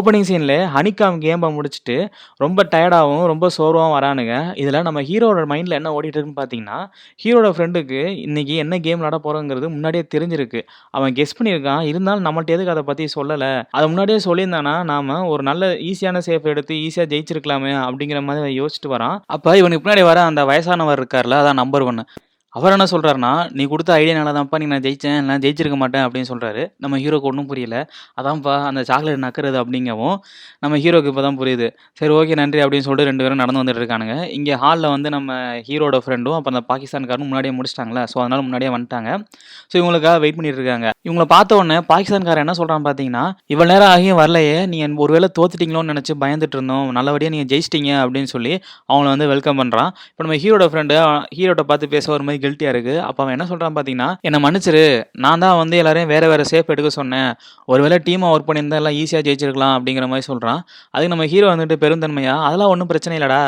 Opening சீனில் honeycomb கேம்பை முடிச்சுட்டு, ரொம்ப டயர்டாகவும் ரொம்ப சோர்வாகவும் வரானுங்க. இதில் நம்ம ஹீரோவோட மைண்டில் என்ன ஓடிட்டு இருக்குன்னு பார்த்தீங்கன்னா, ஹீரோட ஃப்ரெண்டுக்கு இன்றைக்கி என்ன கேம் விளாட போகிறோங்கிறது முன்னாடியே தெரிஞ்சிருக்கு. அவன் கெஸ் பண்ணியிருக்கான். இருந்தாலும் நம்மள்ட்ட எதுக்கு அதை பற்றி சொல்லலை அதை முன்னாடியே சொல்லியிருந்தான்னா, நாம் ஒரு நல்ல ஈஸியான சேஃப் எடுத்து ஈஸியாக ஜெயிச்சிருக்கலாமே! அப்படிங்கிற மாதிரி அவன் யோசிச்சுட்டு வரான். அப்போ இவனுக்கு பின்னாடி வர அந்த வயசானவர் இருக்கார்ல, அதான் நம்பர் ஒன்று அவர் என்ன சொல்கிறாருன்னா "நீ கொடுத்த ஐடியானால தான்ப்பா இன்னைக்கு நான் ஜெயிச்சேன். இல்லனா ஜெயிச்சிருக்க மாட்டேன்" அப்படின்னு சொல்கிறாரு நம்ம ஹீரோக்கு ஒன்றும் புரியல. "அதான்ப்பா அந்த சாக்லேட் நக்கிறது அப்படிங்கவும், நம்ம ஹீரோக்கு இப்போ தான் புரியுது. சரி ஓகே நன்றி அப்படின்னு சொல்லிட்டு ரெண்டு பேரும் நடந்து வந்துட்டு இருக்கானுங்க. இங்கே ஹாலில் வந்து நம்ம ஹீரோட ஃப்ரெண்டும், அப்புறம் அந்த பாகிஸ்தான்காரனும் முன்னாடியே முடிச்சிட்டாங்களே ஸோ அதனால முன்னாடியே வந்துட்டாங்க. ஸோ இவங்களுக்காக வெயிட் பண்ணிட்டு இருக்காங்க. இவங்கள பார்த்த உடனே பாகிஸ்தான்காரன் என்ன சொல்கிறான் பார்த்தீங்கன்னா, இவ்வளோ நேரம் ஆகியும் வரலையே! நீங்கள் ஒருவேளை தோத்துட்டிங்களோன்னு நினச்சி பயந்துட்டு இருந்தோம். நல்லபடியாக நீங்கள் ஜெயிச்சிட்டீங்க" அப்படின்னு சொல்லி அவங்கள வந்து வெல்கம் பண்ணுறான் இப்போ நம்ம ஹீரோட ஃப்ரெண்டு ஹீரோட்ட பார்த்து பேச ஒரு மாதிரி கில்ட்டியாக இருக்குது அப்போ அவன் என்ன சொல்கிறான் பார்த்தீங்கன்னா, என்னை மன்னிச்சிரு. நான் தான் வந்து எல்லாரையும் வேறு வேறு சேஃப் எடுக்க சொன்னேன். ஒருவேளை டீமாக ஒர்க் பண்ணியிருந்தா எல்லாம் ஈஸியாக ஜெயிச்சிருக்கலாம்" அப்படிங்கிற மாதிரி சொல்கிறான் அதுக்கு நம்ம ஹீரோ வந்துட்டு பெருந்தன்மையா, "அதெல்லாம் ஒன்றும் பிரச்சனை இல்லைடா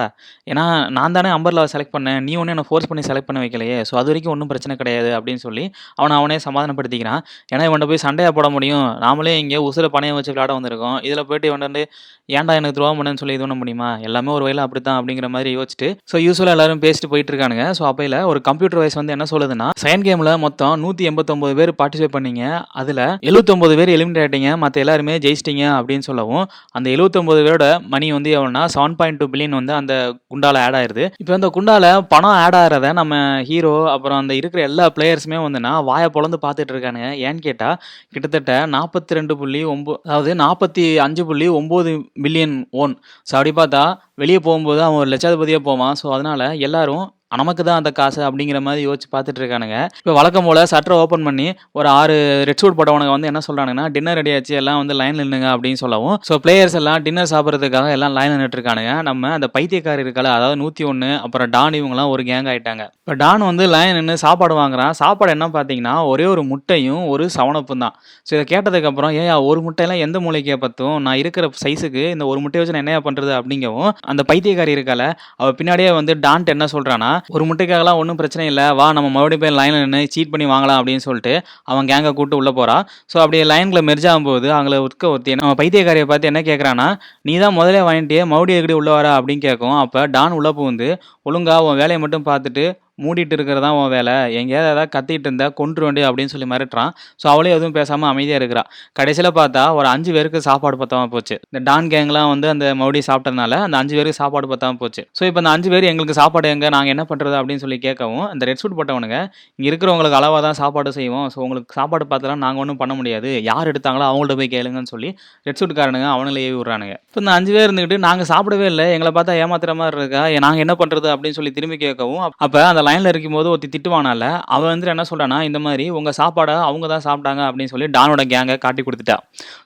ஏன்னா நான் தானே அம்பர்லாவ செலக்ட் பண்ணேன். நீ ஒன்று என்னை ஃபோர்ஸ் பண்ணி செலக்ட் பண்ண வைக்கலையே. ஸோ அது வரைக்கும் ஒன்றும் பிரச்சனை கிடையாது" அப்படின்னு சொல்லி அவனை அவனே சமாதானப்படுத்திக்கிறான். ஏன்னா இவன்ட்ட போய் சண்டையாக போட முடியும்? நாமளே இங்கே உசுர பணையை வச்சு விளையாட வந்திருக்கோம். இதில் போயிட்டு இவன் வந்து, "ஏன்டா எனக்கு துரோகம் பண்ணேன்னு" சொல்லி இது பண்ண முடியுமா? எல்லாமே ஒரு வழியாக அப்படி தான் அப்படிங்கிற மாதிரி யோசிச்சுட்டு, ஸோ யூஸ்வலாக எல்லாரும் பேசிட்டு போயிட்டு இருக்கானுங்க. ஸோ அப்பையில் ஒரு கம்ப்யூட்டர் வாய்ஸ் வந்து என்ன சொல்லுதுன்னா, "செகண்ட் கேம்ல மொத்தம் 189 பேர் பார்ட்டிசிபேட் பண்ணீங்க. அதுல 79 பேர் எலிமினேட் ஆயிட்டீங்க. மத்த எல்லாருமே ஜெயிச்சிட்டீங்க" அப்படின்னு சொல்லவும், அந்த 79 பேரோட மணி வந்து எவ்வளோனா 7.2 பில்லியன் வந்து அந்த குண்டால ஆட் ஆயிருது. இப்போ அந்த குண்டால பணம் ஆட் ஆகிறத நம்ம ஹீரோ, அப்புறம் அந்த இருக்கிற எல்லா பிளேயர்ஸுமே வந்துன்னா வாயை பொழந்து பார்த்துட்டு இருக்கானுங்க. ஏன்னு கேட்டா, கிட்டத்தட்ட 42.9 அதாவது 45.9 பில்லியன் ஓன் ஸோ அப்படி பார்த்தா, வெளியே போகும்போது அவன் ஒரு லட்சாதிபதியாக போவான். ஸோ அதனால எல்லாரும் நமக்கு தான் அந்த காசு அப்படிங்கிற மாதிரி யோசிச்சு பார்த்துட்டு இருக்கானுங்க. இப்போ வழக்கம் போல சட்டரை ஓப்பன் பண்ணி ஒரு ஆறு ரெட் சூட் போட்டவனுங்க வந்து என்ன சொல்கிறாங்கன்னா "டின்னர் ரெடி ஆச்சு. எல்லாம் வந்து லைன் நின்றுங்க அப்படின்னு சொல்லவும், ஸோ பிளேயர்ஸ் எல்லாம் டின்னர் சாப்பிட்றதுக்காக எல்லாம் லைன் நின்னுட்டு இருக்கானுங்க. நம்ம அந்த பைத்தியக்கார இருக்கால்ல, அதாவது 101 அப்புறம் டான் இவங்கலாம் ஒரு கேங் ஆயிட்டாங்க. இப்போ டான் வந்து லைன் நின்று சாப்பாடு வாங்குறான். சாப்பாடு என்ன பார்த்தீங்கன்னா, ஒரே ஒரு முட்டையும், ஒரு சவனப்பும் தான். ஸோ இதை கேட்டதுக்கப்புறம், ஏன் ஒரு முட்டையெல்லாம் எந்த மூளைக்குய்யா பற்றும் நான் இருக்கிற சைஸுக்கு இந்த ஒரு முட்டையை வச்சு நான் என்னையா பண்ணுறது அப்படிங்கவும், அந்த பைத்தியக்காரி இருக்கால்ல, அவள் பின்னாடியே வந்து டான்ட் என்ன சொல்கிறான்னா "ஒரு முட்டைக்காகலாம் ஒன்றும் பிரச்சனை இல்லை வா நம்ம மறுபடியும் போய் லைனில் நின்று சீட் பண்ணி வாங்கலாம்" அப்படின்னு சொல்லிட்டு அவன் கேங்கை கூட்டு உள்ளே போகிறான் ஸோ அப்படியே லைன்குள்ள மெர்ஜ் ஆகும்போது, அவங்கள இருக்க ஒருத்தி நம்ம பைத்தியக்காரியை பார்த்து என்ன கேட்கறான்னா, "நீ தான் முதலே வாங்கிட்டியே, மறுபடியும் எப்படி உள்ளே வர?" அப்படின்னு கேட்கும் அப்போ டான் உள்ளே புகுந்து, ஒழுங்காக உன் வேலையை மட்டும் பார்த்துட்டு மூடிட்டு இருக்கிறது தான் உன் வேலை எங்கேயாவது ஏதாவது கத்திட்டு இருந்தா கொன்றுவேன்டி" அப்படின்னு சொல்லி மிரட்டுறான். ஸோ அவளே எதுவும் பேசாமல் அமைதியாக இருக்கிறா. கடைசியில் பார்த்தா ஒரு அஞ்சு பேருக்கு சாப்பாடு பத்தாம போச்சு. இந்த டான் கேங்லாம் வந்து அந்த மறுபடியும் சாப்பிட்டதுனால, அந்த அஞ்சு பேருக்கு சாப்பாடு பத்தாம போச்சு. ஸோ இப்போ அந்த அஞ்சு பேர், "எங்களுக்கு சாப்பாடு எங்க? நாங்கள் என்ன பண்ணுறது அப்படின்னு சொல்லி கேட்கவும், அந்த ரெட் சூட் போட்டவனுங்க, இங்கே இருக்கிறவங்களுக்கு அளவாக தான் சாப்பாடு செய்வோம். ஸோ உங்களுக்கு சாப்பாடு பார்த்துலாம் நாங்கள் ஒன்றும் பண்ண முடியாது. யார் எடுத்தாங்களோ அவங்கள்ட்ட போய் கேளுங்கன்னு" சொல்லி ரெட் சூட்காரனுங்க அவனுங்கள ஏவி விட்றானுங்க இப்போ இந்த அஞ்சு பேர் இருந்துக்கிட்டு நாங்கள் சாப்பிடவே இல்லை எங்களை பார்த்தா ஏமாத்துற மாதிரி இருக்கா. நாங்கள் என்ன பண்ணுறது அப்படின்னு சொல்லி திரும்பி கேட்கவும், அப்போ அந்த லைனில் இருக்கும்போது ஒருத்தி திட்டுவானால அவன் வந்துட்டு என்ன சொல்கிறானா இந்த மாதிரி உங்கள் சாப்பாட அவங்க தான் சாப்பிட்டாங்க" அப்படின்னு சொல்லி டானோட கேங்கை காட்டி கொடுத்துட்டா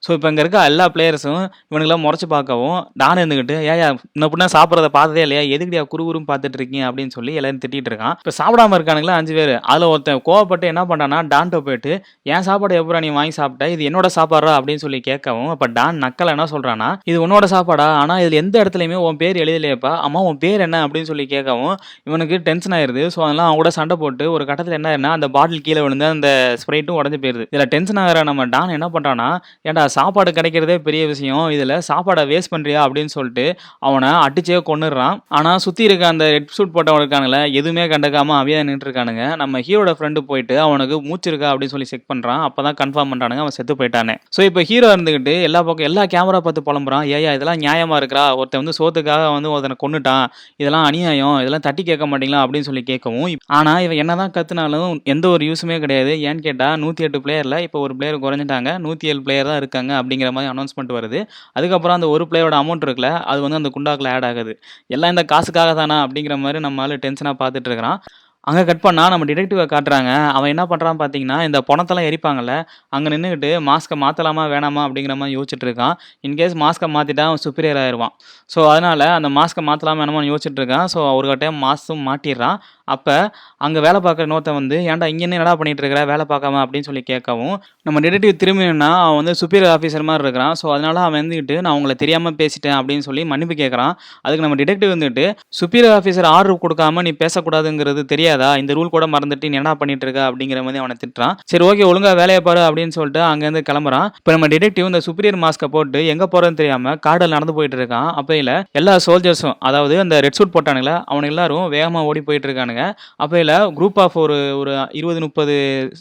ஸோ இப்போ இங்கே இருக்க எல்லா பிளேயர்ஸும் இவனுங்கள முறைச்சி பார்க்கவும், டான் இருந்துக்கிட்டு ஏன் இன்னும் பின்ன சாப்பிடுறத பார்த்ததே இல்லையா? எதுக்குடியா குறுகுறும் பார்த்துட்டு இருக்கீங்க?" அப்படின்னு சொல்லி எல்லாரும் திட்டிட்டு இருக்கான். இப்போ சாப்பிடாம இருக்கானுங்களா அஞ்சு பேர் அதில் ஒருத்தன் கோவப்பட்டு என்ன பண்ணானா டான்ட்ட போயிட்டு, "என் சாப்பாடு எப்போ நீ வாங்கி சாப்பிட்ட? இது என்னோட சாப்பாடா அப்படின்னு சொல்லி கேட்கவும், அப்போ டான் நக்கலா என்ன சொல்கிறான்னா "இது உன்னோட சாப்பாடா? ஆனால் இதில் எந்த இடத்துலையுமே உன் பேர் எழுதலையப்பா அம்மா உன் பேர் என்ன?" அப்படின்னு சொல்லி கேட்கவும், இவனுக்கு டென்ஷன் ஆயிருது. ஸோ அதெல்லாம் அவன் கூட சண்டை போட்டு ஒரு கட்டத்தில் என்ன ஆயிரும்னா, அந்த பாட்டில் கீழே விழுந்து அந்த ஸ்ப்ரைட்டும் உடஞ்சு போயிருது. இதில் டென்ஷன் ஆகிற நம்ம டான் என்ன பண்ணுறான்னா "ஏன்டா சாப்பாடு கிடைக்கிறதே பெரிய விஷயம். இதில் சாப்பாடை வேஸ்ட் பண்ணுறியா அப்படின்னு சொல்லிட்டு அவனை அடிச்சே கொன்னுடுறான். ஆனால் சுற்றி இருக்க அந்த ரெட் சூட் போட்டவன் இருக்கானுங்கள, எதுவுமே கண்டுக்காமல் அவையாக நின்னுட்டு இருக்கானுங்க. நம்ம ஹீரோட ஃப்ரெண்டு போயிட்டு அவனுக்கு மூச்சு இருக்கா அப்படின்னு சொல்லி செக் பண்ணுறான் அப்போ தான் கன்ஃபார்ம் பண்ணுறானுங்க அவன் செத்து போயிட்டானே ஸோ இப்போ ஹீரோ இருந்துக்கிட்டு எல்லா பக்கம் எல்லா கேமரா பார்த்து புலம்புறான். "ஏய்யா இதெல்லாம் நியாயமாக இருக்கிறா ஒருத்தன் வந்து சோத்துக்காக வந்து ஒருத்தனை கொண்டுட்டான் இதெல்லாம் அநியாயம். இதெல்லாம் தட்டி கேட்க மாட்டீங்களா?" அப்படின்னு சொல்லி கேட்கவும், ஆனால் இவன் என்னதான் கத்துனாலும் எந்த ஒரு யூஸுமே கிடையாது. ஏன்னு கேட்டால் நூற்றி எட்டு பிளேயரில் இப்போ ஒரு பிளேயர் குறைஞ்சிட்டாங்க நூற்றி ஏழு பிளேயர் தான் இருக்காங்க அப்படிங்கிற மாதிரி அனௌன்ஸ்மெண்ட் வருது. அதுக்கப்புறம் அந்த ஒரு பிளேயரோட அமௌண்ட் இருக்குல்ல, அது வந்து அந்த குண்டாக்கில் ஆட் ஆகுது. எல்லாம் இந்த காசுக்காக தானா? அப்படிங்கிற மாதிரி நம்ம ஆள் டென்ஷனாக பார்த்துட்டு இருக்கிறான். அங்கே கட் பண்ணா நம்ம டிடெக்டிவை காட்டுறாங்க. அவன் என்ன பண்ணுறான் பார்த்தீங்கன்னா, இந்த பணத்தெல்லாம் எரிப்பாங்கல்ல, அங்கே நின்றுக்கிட்டு மாஸ்க்கை மாற்றலாமா வேணாமா? அப்படிங்கிற மாதிரி யோசிச்சுட்டு இருக்கான். இன்கேஸ் மாஸ்க்கை மாற்றிட்டா அவன் சுப்பீரியர் ஆயிடுவான் ஸோ அதனால் அந்த மாஸ்க்கை மாற்றலாமா வேணாமான்னு யோசிச்சுட்டு இருக்கான். ஸோ அவர்கிட்ட மாஸ்க்கும் மாட்டிடுறான் அப்போ அங்கே வேலை பார்க்குற நோத்தை வந்து, "ஏன்டா இங்கே என்னடா பண்ணிட்டு இருக்கிற? வேலை பார்க்காம" அப்படின்னு சொல்லி கேட்கவும், நம்ம டிடெக்டிவ் திரும்பினா அவன் வந்து சுப்பீரியர் ஆஃபீஸர் மாதிரி இருக்கிறான். ஸோ, அதனால அவன் வந்துட்டு "நான் உங்களை தெரியாமல் பேசிட்டேன்" அப்படின்னு சொல்லி மன்னிப்பு கேட்குறான் அதுக்கு நம்ம டிடெக்டிவ் வந்துட்டு, "சுப்பீரியர் ஆஃபீஸர் ஆர்டர் கொடுக்காம நீ பேசக்கூடாதுங்கிறது தெரியாதா? இந்த ரூல் கூட மறந்துட்டு நீ என்ன பண்ணிட்டு இருக்க?" அப்படிங்கிற மாதிரி அவனை திட்டுறான். சரி ஓகே ஒழுங்காக வேலையை பாரு அப்படின்னு சொல்லிட்டு அங்கேருந்து கிளம்புறான். இப்போ நம்ம டிடெக்டிவ் இந்த சுப்பீரியர் மாஸ்க்கை போட்டு எங்கே போகிறேன்னு தெரியாமல் காடில் நடந்து போயிட்டு இருக்கான். அப்பையில எல்லா சோல்ஜர்ஸும் அதாவது அந்த ரெட் சூட் போட்டானுங்களே அவனுங்க எல்லாரும் வேகமாக ஓடி போயிட்டு இருக்கானுங்க. அப்பையில குரூப் ஆஃப் ஒரு ஒரு 20, 30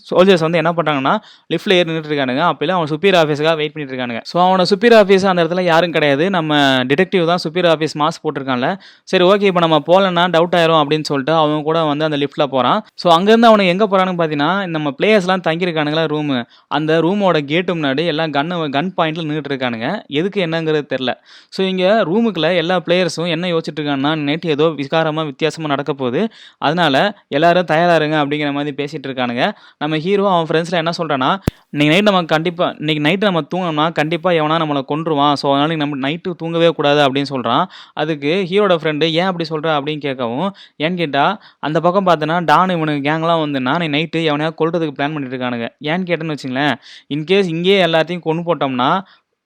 சோல்ஜர்ஸ் வந்து என்ன பண்ணுறாங்கன்னா லிஃப்ட்ல ஏறி நின்னுட்டு இருக்கானுங்க. அப்பையில அவன் சுப்பீர் ஆஃபீஸுக்காக வெயிட் பண்ணிட்டு இருக்கானுங்க. ஸோ, அவன சுப்பீர் ஆஃபீஸ் அந்த இடத்துல யாரும் கிடையாது. நம்ம டிடெக்டிவ் தான் சுப்பீர் ஆஃபீஸ் மாஸ்க் போட்டிருக்கான்ல. சரி ஓகே இப்போ நம்ம போலன்னா டவுட் ஆயிரும் அப்படின்னு சொல்லிட்டு அவன் கூட வந்து அந்த லிஃப்ட்ல போறான். ஸோ, அங்கேருந்து அவனை எங்க போறானுங்கன்னு பார்த்தீங்கன்னா, நம்ம பிளேயர்ஸ்லாம் தங்கியிருக்கானுங்களா ரூமு. அந்த ரூமோட கேட்டு முன்னாடி எல்லாம் கன்னு கன் பாயிண்ட்ல நின்றுட்டு இருக்கானுங்க. எதுக்கு என்னங்கிறது தெரியல. ஸோ, இங்கே ரூமுக்குள்ள எல்லா பிளேயர்ஸும் என்ன யோசிச்சுட்டு இருக்காங்கன்னா, நேற்று ஏதோ விகாரமாக வித்தியாசமாக நடக்க போகுது. அதனால எல்லாரும் தயாராக இருங்க அப்படிங்கிற மாதிரி பேசிகிட்டு இருக்கானுங்க. நம்ம ஹீரோ அவன் ஃப்ரெண்ட்ஸில் என்ன சொல்கிறேன்னா "இன்னைக்கு நைட் நம்ம கண்டிப்பாக இன்னைக்கு நைட்டு நம்ம தூங்கினோம்னா கண்டிப்பாக எவனா நம்மளை கொண்டுருவான் ஸோ, அதனால நம்ம நைட்டு தூங்கவே கூடாது" அப்படின்னு சொல்கிறான் அதுக்கு ஹீரோட ஃப்ரெண்டு, "ஏன் அப்படி சொல்கிற அப்படின்னு கேட்கவும், ஏன்னு கேட்டால் அந்த பக்கம் பார்த்தோன்னா டான் இவனுக்கு கேங்லாம் வந்துன்னா, நீ நைட்டு எவனையாவது கொள்றதுக்கு பிளான் பண்ணிட்டு இருக்கானுங்க. ஏன்னு கேட்டேன்னு வச்சுங்களேன் இன்கேஸ் இங்கேயே எல்லாத்தையும் கொண்டு போட்டோம்னா,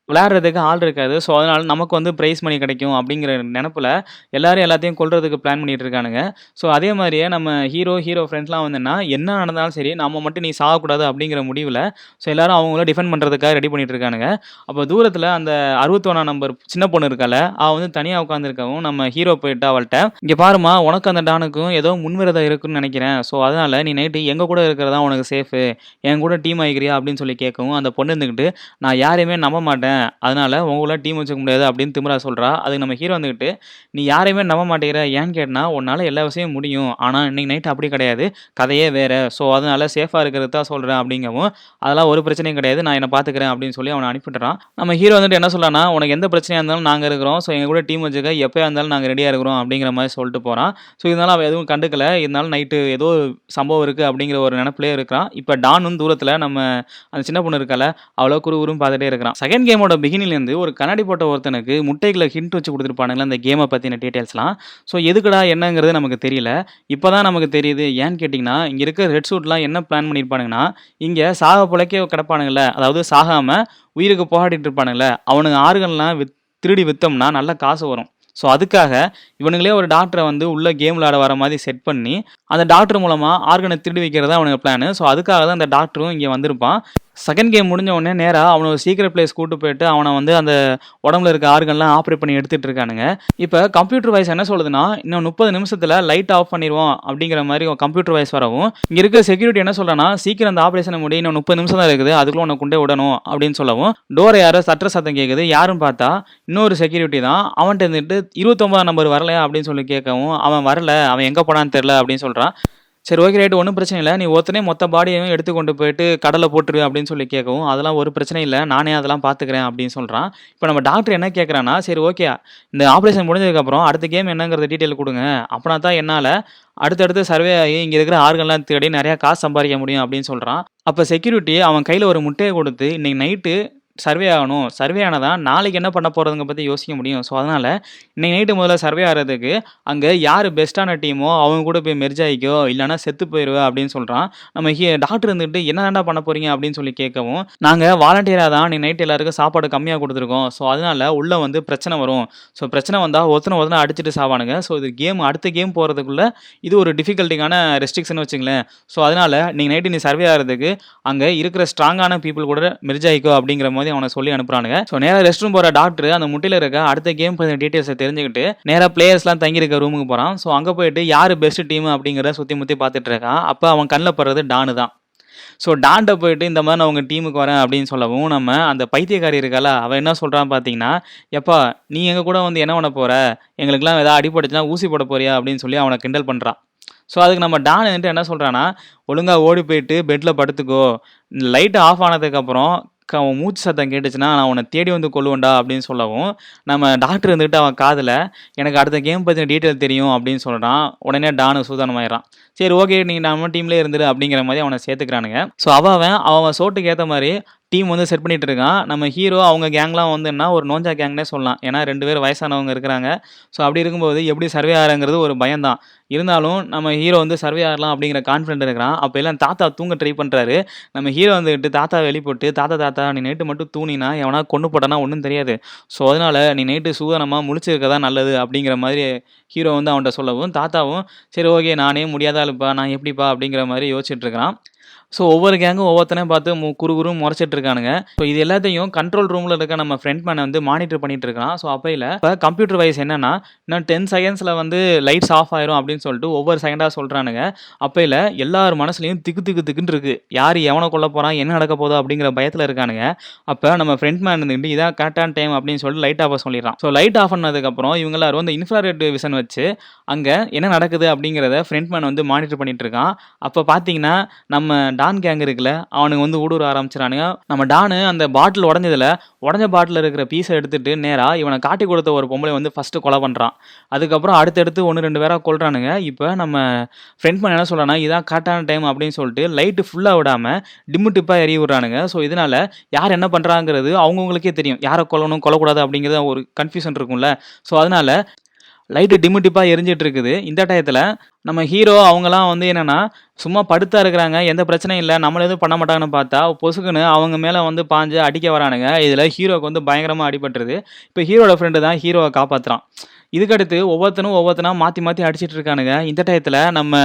விளையாடுறதுக்கு ஆள் இருக்காது. ஸோ, அதனால் நமக்கு வந்து ப்ரைஸ் மணி கிடைக்கும் அப்படிங்கிற நினப்பில் எல்லாரும் எல்லாத்தையும் கொள்றதுக்கு பிளான் பண்ணிட்டு இருக்கானுங்க. ஸோ, அதே மாதிரியே நம்ம ஹீரோ, ஹீரோ ஃப்ரெண்ட்ஸ்லாம் வந்துன்னா, என்ன நடந்தாலும் சரி நம்ம மட்டும் நீ சாகக்கூடாது அப்படிங்கிற முடிவில் ஸோ, எல்லாரும் அவங்கள டிஃபெண்ட் பண்ணுறதுக்காக ரெடி பண்ணிட்டு இருக்கானுங்க. அப்போ தூரத்தில் அந்த 61ஆம் நம்பர் சின்ன பொண்ணு இருக்கால அவள் வந்து தனியாக உட்காந்துருக்கவும் நம்ம ஹீரோ போயிட்டு அவள்கிட்ட இங்கே பாரும்மா உனக்கு அந்த டானுக்கும் ஏதோ முன்விரதம் இருக்குன்னு நினைக்கிறேன் ஸோ, அதனால் நீ நைட்டு எங்கள் கூட இருக்கிறதா உனக்கு சேஃபு. என் கூட டீம் ஆகிக்கிறியா அப்படின்னு சொல்லி கேட்கவும், அந்த பொண்ணு இருந்துக்கிட்டு "நான் யாரையுமே நம்ப மாட்டேன். அதனால் உங்களால் டீம் வச்சுக்க முடியாது" அப்படின்னு திமிரா சொல்கிறா அதுக்கு நம்ம ஹீரோ வந்துக்கிட்டு "நீ யாரையுமே நம்ப மாட்டேங்கிற. ஏன்னு கேட்டால் உன்னால் எல்லா விஷயமும் முடியும். ஆனால் இன்னைக்கு நைட் அப்படி கிடையாது. கதையே வேறு ஸோ, அதனால சேஃபாக இருக்கிறது தான் சொல்கிறேன் அப்படிங்கவும், "அதெல்லாம் ஒரு பிரச்சனையும் கிடையாது. நான் என்னை பார்த்துக்கிறேன்" அப்படின்னு சொல்லி அவனை அனுப்பிட்டுறான் நம்ம ஹீரோ வந்துட்டு என்ன சொல்றான்னா, "உனக்கு எந்த பிரச்சனையாக இருந்தாலும் நாங்கள் இருக்கிறோம். ஸோ, எங்கள் கூட டீம் வச்சுக்க. எப்போயா இருந்தாலும் நாங்கள் ரெடியாக இருக்கிறோம்" அப்படிங்கிற மாதிரி சொல்லிட்டு போகிறான் ஸோ, இருந்தாலும் அவள் எதுவும் கண்டுக்கல. இருந்தாலும் நைட்டு ஏதோ சம்பவம் இருக்குது அப்படிங்கிற ஒரு நினப்பிலே இருக்கிறான். இப்போ டானும் தூரத்தில் நம்ம அந்த சின்ன பொண்ணு இருக்கல அவ்வளோ குறுகுறுன்னு பார்த்துட்டே இருக்கிறான். செகண்ட் கேமோட பிகினிலேருந்து ஒரு கண்ணாடி போட்ட ஒருத்தனுக்கு முட்டைகளை ஹிண்ட் வச்சு குடுத்துருப்பானுங்கல்ல அந்த கேமை பற்றின டீட்டெயில்ஸ்லாம். ஸோ, எதுக்குடா என்னங்கிறது நமக்கு தெரியல. இப்போ தான் நமக்கு தெரியுது. ஏன்னு கேட்டிங்கன்னா இங்கே இருக்கிற ரெட் சூட்லாம் என்ன பிளான் பண்ணியிருப்பானுங்கன்னா, இங்கே சாக பொழைக்க கிடப்பானுங்கள அதாவது சாகாமல் உயிருக்கு போராடிட்டு இருப்பானுங்களே அவனுங்க ஆர்கன்லாம் வித் திருடி விற்றோம்னா நல்ல காசு வரும். ஸோ, அதுக்காக இவனுங்களே ஒரு டாக்டரை வந்து உள்ள கேம் விளையாட வர மாதிரி செட் பண்ணி, அந்த டாக்டர் மூலமாக ஆர்கனை திருடி வைக்கிறது தான் அவனுக்கு பிளானு. ஸோ, அதுக்காக தான் அந்த டாக்டரும் இங்கே வந்திருப்பான். செகண்ட் கேம் முடிஞ்ச உடனே நேராக அவனை ஒரு சீக்ரெட் பிளேஸ் கூட்டு போயிட்டு, அவனை வந்து அந்த உடம்புல இருக்க ஆர்கன்லாம் ஆப்ரேட் பண்ணி எடுத்துட்டு இருக்கானுங்க. இப்போ கம்ப்யூட்டர் வாய்ஸ் என்ன சொல்லுதுன்னா, "இன்னும் முப்பது நிமிஷத்தில் லைட் ஆஃப் பண்ணிடுவோம் அப்படிங்கிற மாதிரி கம்ப்யூட்டர் வாய்ஸ் வரவும், இங்கே இருக்க செக்யூரிட்டி என்ன சொல்கிறேன்னா "சீக்கிரம் அந்த ஆப்ரேஷனை முடி. இன்னும் 30 நிமிஷம் தான் இருக்குது. அதுக்குள்ள உன்ன கொண்டே விடணும்" அப்படின்னு சொல்லவும், டோரை யாரோ சட்ட சத்தம் கேட்குது. யாருன்னு பார்த்தா, இன்னொரு செக்யூரிட்டி தான். அவன்கிட்ட இருந்துட்டு, "29ஆம் நம்பர் வரலையா?" அப்படின்னு சொல்லி கேட்கவும், "அவன் வரல. அவன் எங்கே போனான்னு தெரில அப்படின்னு சொல்கிறான் சரி ஓகே ரைட்டு ஒன்றும் பிரச்சனை இல்லை. நீ ஒருத்தனே மொத்த பாடியையும் எடுத்து கொண்டு போயிட்டு கடலை போட்டுரு அப்படின்னு சொல்லி கேட்கவும், "அதெல்லாம் ஒரு பிரச்சனை இல்லை. நானே அதெல்லாம் பார்த்துக்கிறேன்" அப்படின்னு சொல்கிறான் இப்போ நம்ம டாக்டர் என்ன கேட்கறான்னா, "சரி ஓகே. இந்த ஆப்ரேஷன் முடிஞ்சதுக்கப்புறம் அடுத்த கேம் என்னங்கிறத டீட்டெயில் கொடுங்க. அப்படின்னா தான் என்னால் அடுத்தடுத்து சர்வே ஆகி இங்கே இருக்கிற ஆர்கன்லாம் தேடி நிறையா காசு சம்பாதிக்க முடியும்" அப்படின்னு சொல்கிறான் அப்போ செக்யூரிட்டி அவன் கையில் ஒரு முட்டையை கொடுத்து "இன்னைக்கு நைட்டு சர்வே ஆகணும். சர்வே ஆனா தான் நாளைக்கு என்ன பண்ண போகிறதுங்க பற்றி யோசிக்க முடியும். ஸோ, அதனால் இன்னைக்கு நைட்டு முதல்ல சர்வே ஆகிறதுக்கு அங்கே யார் பெஸ்ட்டான டீமோ அவங்க கூட போய் மெர்ஜ் ஆயிக்கோ. இல்லன்னா செத்து போயிருவ" அப்படின்னு சொல்கிறான் நம்ம ஹீ டாக்டர் இருந்துட்டு, "என்ன தான்டா பண்ண போகிறீங்க அப்படின்னு சொல்லி கேட்கவும், நாங்கள் வாலண்டியராக தான் நீங்கள் நைட்டு எல்லாருக்கும் சாப்பாடு கம்மியாக கொடுத்துருக்கோம் ஸோ, அதனால் உள்ளே வந்து பிரச்சனை வரும். ஸோ, பிரச்சனை வந்தால் ஒருத்தனை ஒருத்தனை அடிச்சுட்டு சாவானுங்க. ஸோ, இது கேம் அடுத்த கேம் போகிறதுக்குள்ளே இது ஒரு டிஃபிகல்ட்டிக்கான ரெஸ்ட்ரிக்ஷன் வச்சுங்களேன் ஸோ, அதனால் நீங்கள் நைட்டு நீ சர்வே ஆகுறதுக்கு, அங்கே இருக்கிற ஸ்ட்ராங்கான பீப்புள் கூட மெர்ஜ் ஆகிக்கோ அப்படிங்கிற மாதிரி அவனை சொல்லி அனுப்புறானுங்க. ஸோ, நேராக ரெஸ்ட் ரூம் போகிற டாக்டர் அந்த முட்டையில் இருக்க அடுத்த கேம் பற்றின டீட்டெயில்ஸை தெரிஞ்சுக்கிட்டு, நேராக பிளேயர்ஸ்லாம் தங்கியிருக்க ரூமுக்கு போகிறான் ஸோ, அங்கே போயிட்டு யார் பெஸ்ட் டீம் அப்படிங்கிறத சுற்றி முற்றி பார்த்துட்டு இருக்கான். அப்போ அவன் கண்ணில் படுறது டானு தான். ஸோ, டான்ட்ட போயிட்டு, "இந்த மாதிரி நான் உங்கள் டீமுக்கு வரேன்" அப்படின்னு சொல்லவும், நம்ம அந்த பைத்தியக்காரி இருக்கல அவன் என்ன சொல்கிறான் பார்த்தீங்கன்னா, "எப்பா நீ எங்கள் கூட வந்து என்ன பண்ண போகிற எங்களுக்கெல்லாம் ஏதாவது அடிபட்டுச்சுன்னா ஊசி போட போறியா?" அப்படின்னு சொல்லி அவனை கிண்டல் பண்ணுறான் ஸோ, அதுக்கு நம்ம டான் வந்துட்டு என்ன சொல்கிறான்னா ஒழுங்காக ஓடி போயிட்டு பெட்டில் படுத்துக்கோ. லைட் ஆஃப் ஆனதுக்கப்புறம் க மூச்சு சத்தம் கேட்டுச்சுன்னா, நான் உன்னை தேடி வந்து கொள்ளுவேன்டா அப்படின்னு சொல்லவும், நம்ம டாக்டர் இருந்துட்டு அவன் காதில் "எனக்கு அடுத்த கேம் பற்றின டீட்டெயில் தெரியும்" அப்படின்னு சொல்கிறான் உடனே டானு சூதானமாயிடுறான். சரி ஓகே நீ நம்ம டீம்லேயே இருந்துரு அப்படிங்கிற மாதிரி அவனை சேர்த்துக்கிறானுங்க. ஸோ, அவன் அவன் அவன் சோட்டுக்கு ஏற்ற மாதிரி டீம் வந்து செட் பண்ணிட்டு இருக்கான். நம்ம ஹீரோ அவங்க கேங்லாம் வந்துன்னா ஒரு நோஞ்சா கேங்னே சொல்லலாம். ஏன்னா ரெண்டு பேர் வயசானவங்க இருக்கிறாங்க. ஸோ அப்படி இருக்கும்போது எப்படி சர்வே ஆகிறங்கிறது ஒரு பயம் தான். இருந்தாலும் நம்ம ஹீரோ வந்து சர்வே ஆகலாம் அப்படிங்கிற கான்ஃபிடென்ட் இருக்கிறான். அப்போ எல்லாம் தாத்தா தூங்க ட்ரை பண்ணுறாரு நம்ம ஹீரோ வந்துட்டு தாத்தா வெளிப்பட்டு "தாத்தா தாத்தா நீ நைட்டு மட்டும் தூணினா எவனா கொண்டு போட்டனா ஒன்றும் தெரியாது. ஸோ அதனால் நீ நைட்டு சூதனமாக முழிச்சிருக்கதான் நல்லது." அப்படிங்கிற மாதிரி ஹீரோ வந்து அவன்கிட்ட சொல்லவும், தாத்தாவும் "சரி ஓகே நானே முடியாத ஆளுப்பா. நான் எப்படிப்பா?" அப்படிங்கிற மாதிரி யோசிச்சுட்டு இருக்கிறான். ஸோ ஒவ்வொரு கேங்கும் ஒவ்வொருத்தனையும் பார்த்து மு குறு குறுன்னு முறைச்சிட்டு இருக்கானுங்க. ஸோ இது எல்லாத்தையும் கண்ட்ரோல் ரூமில் இருக்க நம்ம ஃப்ரெண்ட் மேனை வந்து மானிட்டர் பண்ணிட்டு இருக்கான். ஸோ அப்பையில் இப்போ கம்ப்யூட்டர் வைஸ் என்னன்னா, இன்னும் டென் செகண்ட்ஸில் வந்து லைட்ஸ் ஆஃப் ஆயிரும் அப்படின்னு சொல்லிட்டு ஒவ்வொரு செகண்டாக சொல்கிறானுங்க அப்பையில் எல்லார் மனசுலையும் திக்கு திக்கு திக்குன்னு இருக்கு. யார் எவனை கொல்ல போகிறான் என்ன நடக்க போதோ? அப்படிங்கிற பயத்தில் இருக்கானுங்க. அப்போ நம்ம ஃப்ரெண்ட் மேன் இருந்துகிட்டு இதான் கரெக்டான டைம் அப்படின்னு சொல்லிட்டு லைட் ஆஃப் சொல்லிடுறான். ஸோ லைட் ஆஃப் பண்ணதுக்கப்புறம் இவங்க எல்லாரும் இந்த இன்ஃப்ராரெட் விஷன் வச்சு அங்கே என்ன நடக்குது அப்படிங்கிறத ஃப்ரெண்ட் மேன் வந்து மானிட்டர் பண்ணிட்டு இருக்கான். அப்போ பார்த்தீங்கன்னா, நம்ம டான் கேங் இருக்குல்ல, அவனுங்க வந்து ஊடுருவ ஆரம்பிச்சிடானுங்க நம்ம டானு அந்த பாட்டில் உடஞ்சதில் உடஞ்ச பாட்டில் இருக்கிற பீஸை எடுத்துட்டு நேராக இவனை காட்டி கொடுத்த ஒரு பொம்பளை வந்து ஃபஸ்ட்டு கொலை பண்ணுறான் அதுக்கப்புறம் அடுத்தடுத்து ஒன்று ரெண்டு பேராக கொள்றானுங்க இப்போ நம்ம ஃப்ரெண்ட் மேன் என்ன சொல்கிறானா இதான் கரெக்டான டைம் அப்படின்னு சொல்லிட்டு லைட்டு ஃபுல்லாக விடாமல் டிம்மு டிப்பாக எரிய விடுறானுங்க. ஸோ இதனால் யார் என்ன பண்ணுறாங்கிறது அவங்கவுங்களுக்கே தெரியும். யாரை கொல்லணும், கொல்லக்கூடாது அப்படிங்கிறது ஒரு கன்ஃப்யூஷன் இருக்கும்ல. ஸோ அதனால லைட்டு டிம்மு டிப்பாக எரிஞ்சிட்டு இருக்குது. இந்த டயத்தில் நம்ம ஹீரோ அவங்கலாம் வந்து என்னென்னா சும்மா படுத்தா இருக்கிறாங்க. எந்த பிரச்சனையும் இல்லை நம்மள எதுவும் பண்ண மாட்டாங்கன்னு பார்த்தா, பொசுக்குன்னு அவங்க மேலே வந்து பாஞ்சு அடிக்க வரானுங்க. இதில் ஹீரோவுக்கு வந்து பயங்கரமாக அடிபட்டுருது. இப்போ ஹீரோட ஃப்ரெண்டு தான் ஹீரோவை காப்பாற்றுறான் இதுக்கடுத்து ஒவ்வொருத்தனும் ஒவ்வொருத்தனா மாற்றி மாற்றி அடிச்சிட்டு இருக்கானுங்க. இந்த டயத்தில் நம்ம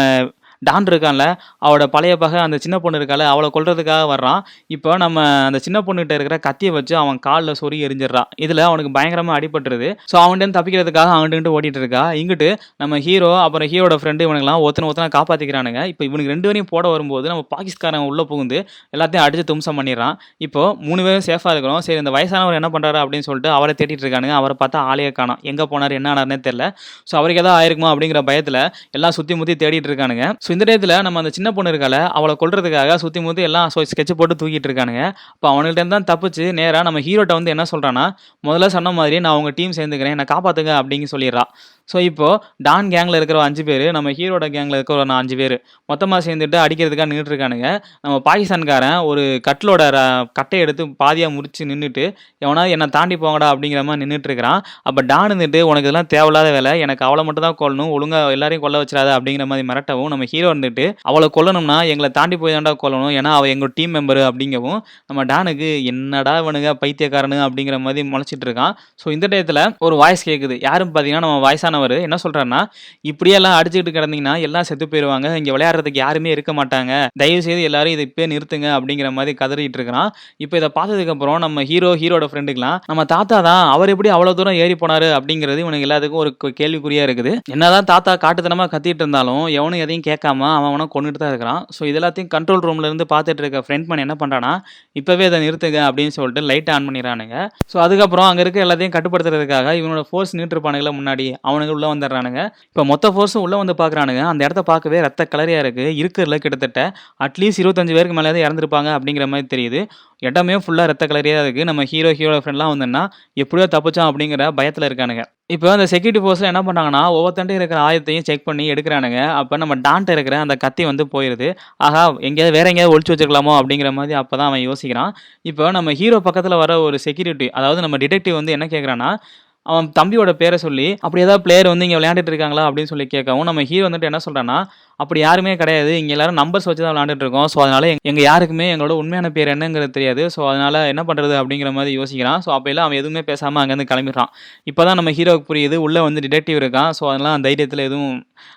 டான் இருக்கான்ல, அவளோட பழைய பகை அந்த சின்ன பொண்ணு இருக்கால்ல, அவளை கொள்றதுக்காக வர்றான். இப்போ நம்ம அந்த சின்ன பொண்ணுகிட்ட இருக்கிற கத்தியை வச்சு அவன் காலில் சொறி எரிஞ்சிடறான் இதில் அவனுக்கு பயங்கரமாக அடிபட்டுருது. ஸோ அவன்கிட்ட தப்பிக்கிறதுக்காக அவன்கிட்ட இங்கிட்டு ஓடிட்டு இருக்கா. இங்கிட்டு நம்ம ஹீரோ, அப்புறம் ஹீரோட ஃப்ரெண்டு இவனுங்கலாம் ஒருத்தன ஒருத்தனா காப்பாத்திக்கிறானுங்க. இப்ப இவனுங்க 2 பேரையும் போட வரும்போது நம்ம பாகிஸ்காரன் உள்ளே புகுந்து எல்லாத்தையும் அடித்து தும்சம் பண்ணிடுறான். இப்போ மூணு பேரும் சேஃபாக இருக்கிறோம். சரி இந்த வயசானவர் என்ன பண்ணுறாரு அப்படின்னு சொல்லிட்டு அவரை தேடிட்டு இருக்கானுங்க. அவரை பார்த்தா ஆளையே காணும் எங்கே போனாரு? என்ன ஆனாருன்னே தெரியல. ஸோ அவருக்கு ஏதாவது ஆயிருக்குமா அப்படிங்கிற பயத்தில் எல்லாம் சுற்றி முற்றி தேடிட்டு இருக்கானுங்க. ஸோ இந்த டயத்தில் நம்ம அந்த சின்ன பொண்ணு இருக்கால அவளை கொள்றதுக்காக சுற்றி முத்தி எல்லாம் சொ ஸ்கெட்ச் போட்டு தூக்கிட்டு இருக்கானுங்க. அப்போ அவங்கள்ட்ட இருந்து தான் தப்பிச்சு நேராக நம்ம ஹீரோட்ட வந்து என்ன சொல்கிறான்னா "முதல்ல சொன்ன மாதிரி நான் உங்கள் டீம் சேர்ந்துக்கிறேன். என்னை காப்பாத்துங்க." அப்படின்னு சொல்லிடுறான். ஸோ இப்போது டான் கேங்கில் இருக்கிற அஞ்சு பேர் நம்ம ஹீரோட கேங்கில் இருக்கிற ஒரு அஞ்சு பேர் மொத்தமாக சேர்ந்துட்டு அடிக்கிறதுக்காக நின்னுட்டு இருக்கானுங்க. நம்ம பாகிஸ்தான்காரன் ஒரு கட்டிலோட ர எடுத்து பாதியாக முறிச்சு நின்றுட்டு "எவனாவது என்னை தாண்டி போங்கடா." அப்படிங்கிற மாதிரி நின்னுட்டு இருக்கிறான். டான் இருந்துட்டு, "உனக்கு இதெல்லாம் தேவையில்லாத வேலை. எனக்கு அவளை மட்டும் தான் கொல்லணும். ஒழுங்காக எல்லாரையும் கொல்ல வச்சிடாத அப்படிங்கிற மாதிரி மிரட்டவும், நம்ம ஹீரோ இருந்துட்டு, அவளை கொல்லணும்னா எங்களை தாண்டி போய் தாண்டா கொல்லணும். ஏன்னா அவள் எங்கள் டீம் மெம்பரு." அப்படிங்கவும், நம்ம டானுக்கு என்னடா இவனுங்க பைத்தியக்காரனு அப்படிங்கிற மாதிரி முளைச்சிட்டு இருக்கான். ஸோ இந்த டயத்தில் ஒரு வாய்ஸ் கேட்குது. யாரும் பார்த்தீங்கன்னா, நம்ம வயசானவரு என்ன சொல்றாருன்னா, "இப்படியெல்லாம் அடிச்சுக்கிட்டு கிடந்தீங்கன்னா எல்லாம் செத்து போயிடுவாங்க இங்க விளையாடுறதுக்கு யாருமே இருக்க மாட்டாங்க. தயவு செய்து எல்லாரும் இதை இப்பயே நிறுத்துங்க." அப்படிங்கிற மாதிரி கதறிட்டு இருக்கிறான். இப்போ இதை பார்த்ததுக்கு பார்த்ததுக்கப்புறம் நம்ம ஹீரோ, ஹீரோட ஃப்ரெண்டுக்கெல்லாம் "நம்ம தாத்தா தான். அவர் எப்படி அவ்வளோ தூரம் ஏறி போனாரு?" அப்படிங்கிறது இவனுக்கு எல்லாத்துக்கும் ஒரு கேள்விக்குறியா இருக்குது. என்னதான் தாத்தா காட்டுத்தனமா கத்திட்டு இருந்தாலும், எவனும் எதையும் கேட்காம அவன் அவனும் கொண்டுட்டு தான் இருக்கிறான். ஸோ இது எல்லாத்தையும் கண்ட்ரோல் ரூம்ல இருந்து பார்த்துட்டு இருக்க ஃப்ரெண்ட் மேன் என்ன பண்றானா "இப்பவே அதை நிறுத்துங்க." அப்படின்னு சொல்லிட்டு லைட் ஆன் பண்ணிடுறானுங்க. ஸோ அதுக்கப்புறம் அங்க இருக்க எல்லாத்தையும் கட்டுப்படுத்துறதுக்காக இவனோட ஃபோர்ஸ் நின்னுட்டு முன்னாடி முன்னாடி, அவனுங்க உள்ளே வந்துடுறானுங்க. இப்போ மொத்த ஃபோர்ஸும் உள்ளே வந்து பார்க்குறானுங்க. அந்த இடத்த பார்க்கவே ரத்த கலரியாக இருக்குது இருக்கிறதுல கிட்டத்தட்ட அட்லீஸ்ட் 25 பேருக்கு மேலே இறந்துருப்பாங்க அப்படிங்கிற மாதிரி தெரியுது. இடமே ஃபுல்லாக ரத்த கலரியாக இருக்குது நம்ம ஹீரோ, ஹீரோ ஃப்ரெண்ட்லாம் வந்தோன்னா எப்படியோ தப்பிச்சோம் அப்படிங்கிற பயத்தில் இருக்கானுங்க. இப்போ அந்த செக்யூரிட்டி ஃபோர்ஸில் என்ன பண்ணாங்கன்னா ஒவ்வொருத்தன்ட்டயும் இருக்கிற ஆயுதத்தையும் செக் பண்ணி எடுக்கிறானுங்க அப்போ நம்ம டான்ட்டு இருக்கிற அந்த கத்தி வந்து போயிடுது ஆஹா! எங்கேயாவது வேற எங்கேயாவது ஒழிச்சு வச்சிருக்கலாமோ அப்படிங்கிற மாதிரி அப்போ தான் அவன் யோசிக்கிறான். இப்போ நம்ம ஹீரோ பக்கத்தில் வர ஒரு செக்யூரிட்டி, அதாவது நம்ம டிடெக்டிவ் வந்து என்ன கேட்குறான்னா, அவன் தம்பியோட பேரை சொல்லி, "அப்படி ஏதாவது பிளேயர் வந்து இங்கே விளையாண்டுட்டு இருக்காங்களா?" அப்படின்னு சொல்லி கேட்கவும், நம்ம ஹீரோ வந்துட்டு என்ன சொல்கிறேன்னா "அப்படி யாருமே கிடையாது. இங்கே எல்லாரும் நம்பர்ஸ் வச்சு தான் விளையாண்டுட்டு இருக்கோம். ஸோ அதனால் எங் யாருக்குமே எங்களோட உண்மையான பேர் என்னங்கிறது தெரியாது. ஸோ அதனால் என்ன பண்ணுறது அப்படிங்கிற மாதிரி யோசிக்கிறான். ஸோ அப்பையில அவன் எதுவுமே பேசாமல் அங்கேருந்து கிளம்பிடுறான். இப்பதான் நம்ம ஹீரோவுக்கு புரியுது. உள்ளே வந்து டிடெக்டிவ் இருக்கான். ஸோ அதெல்லாம் தைரியத்தில் எதுவும்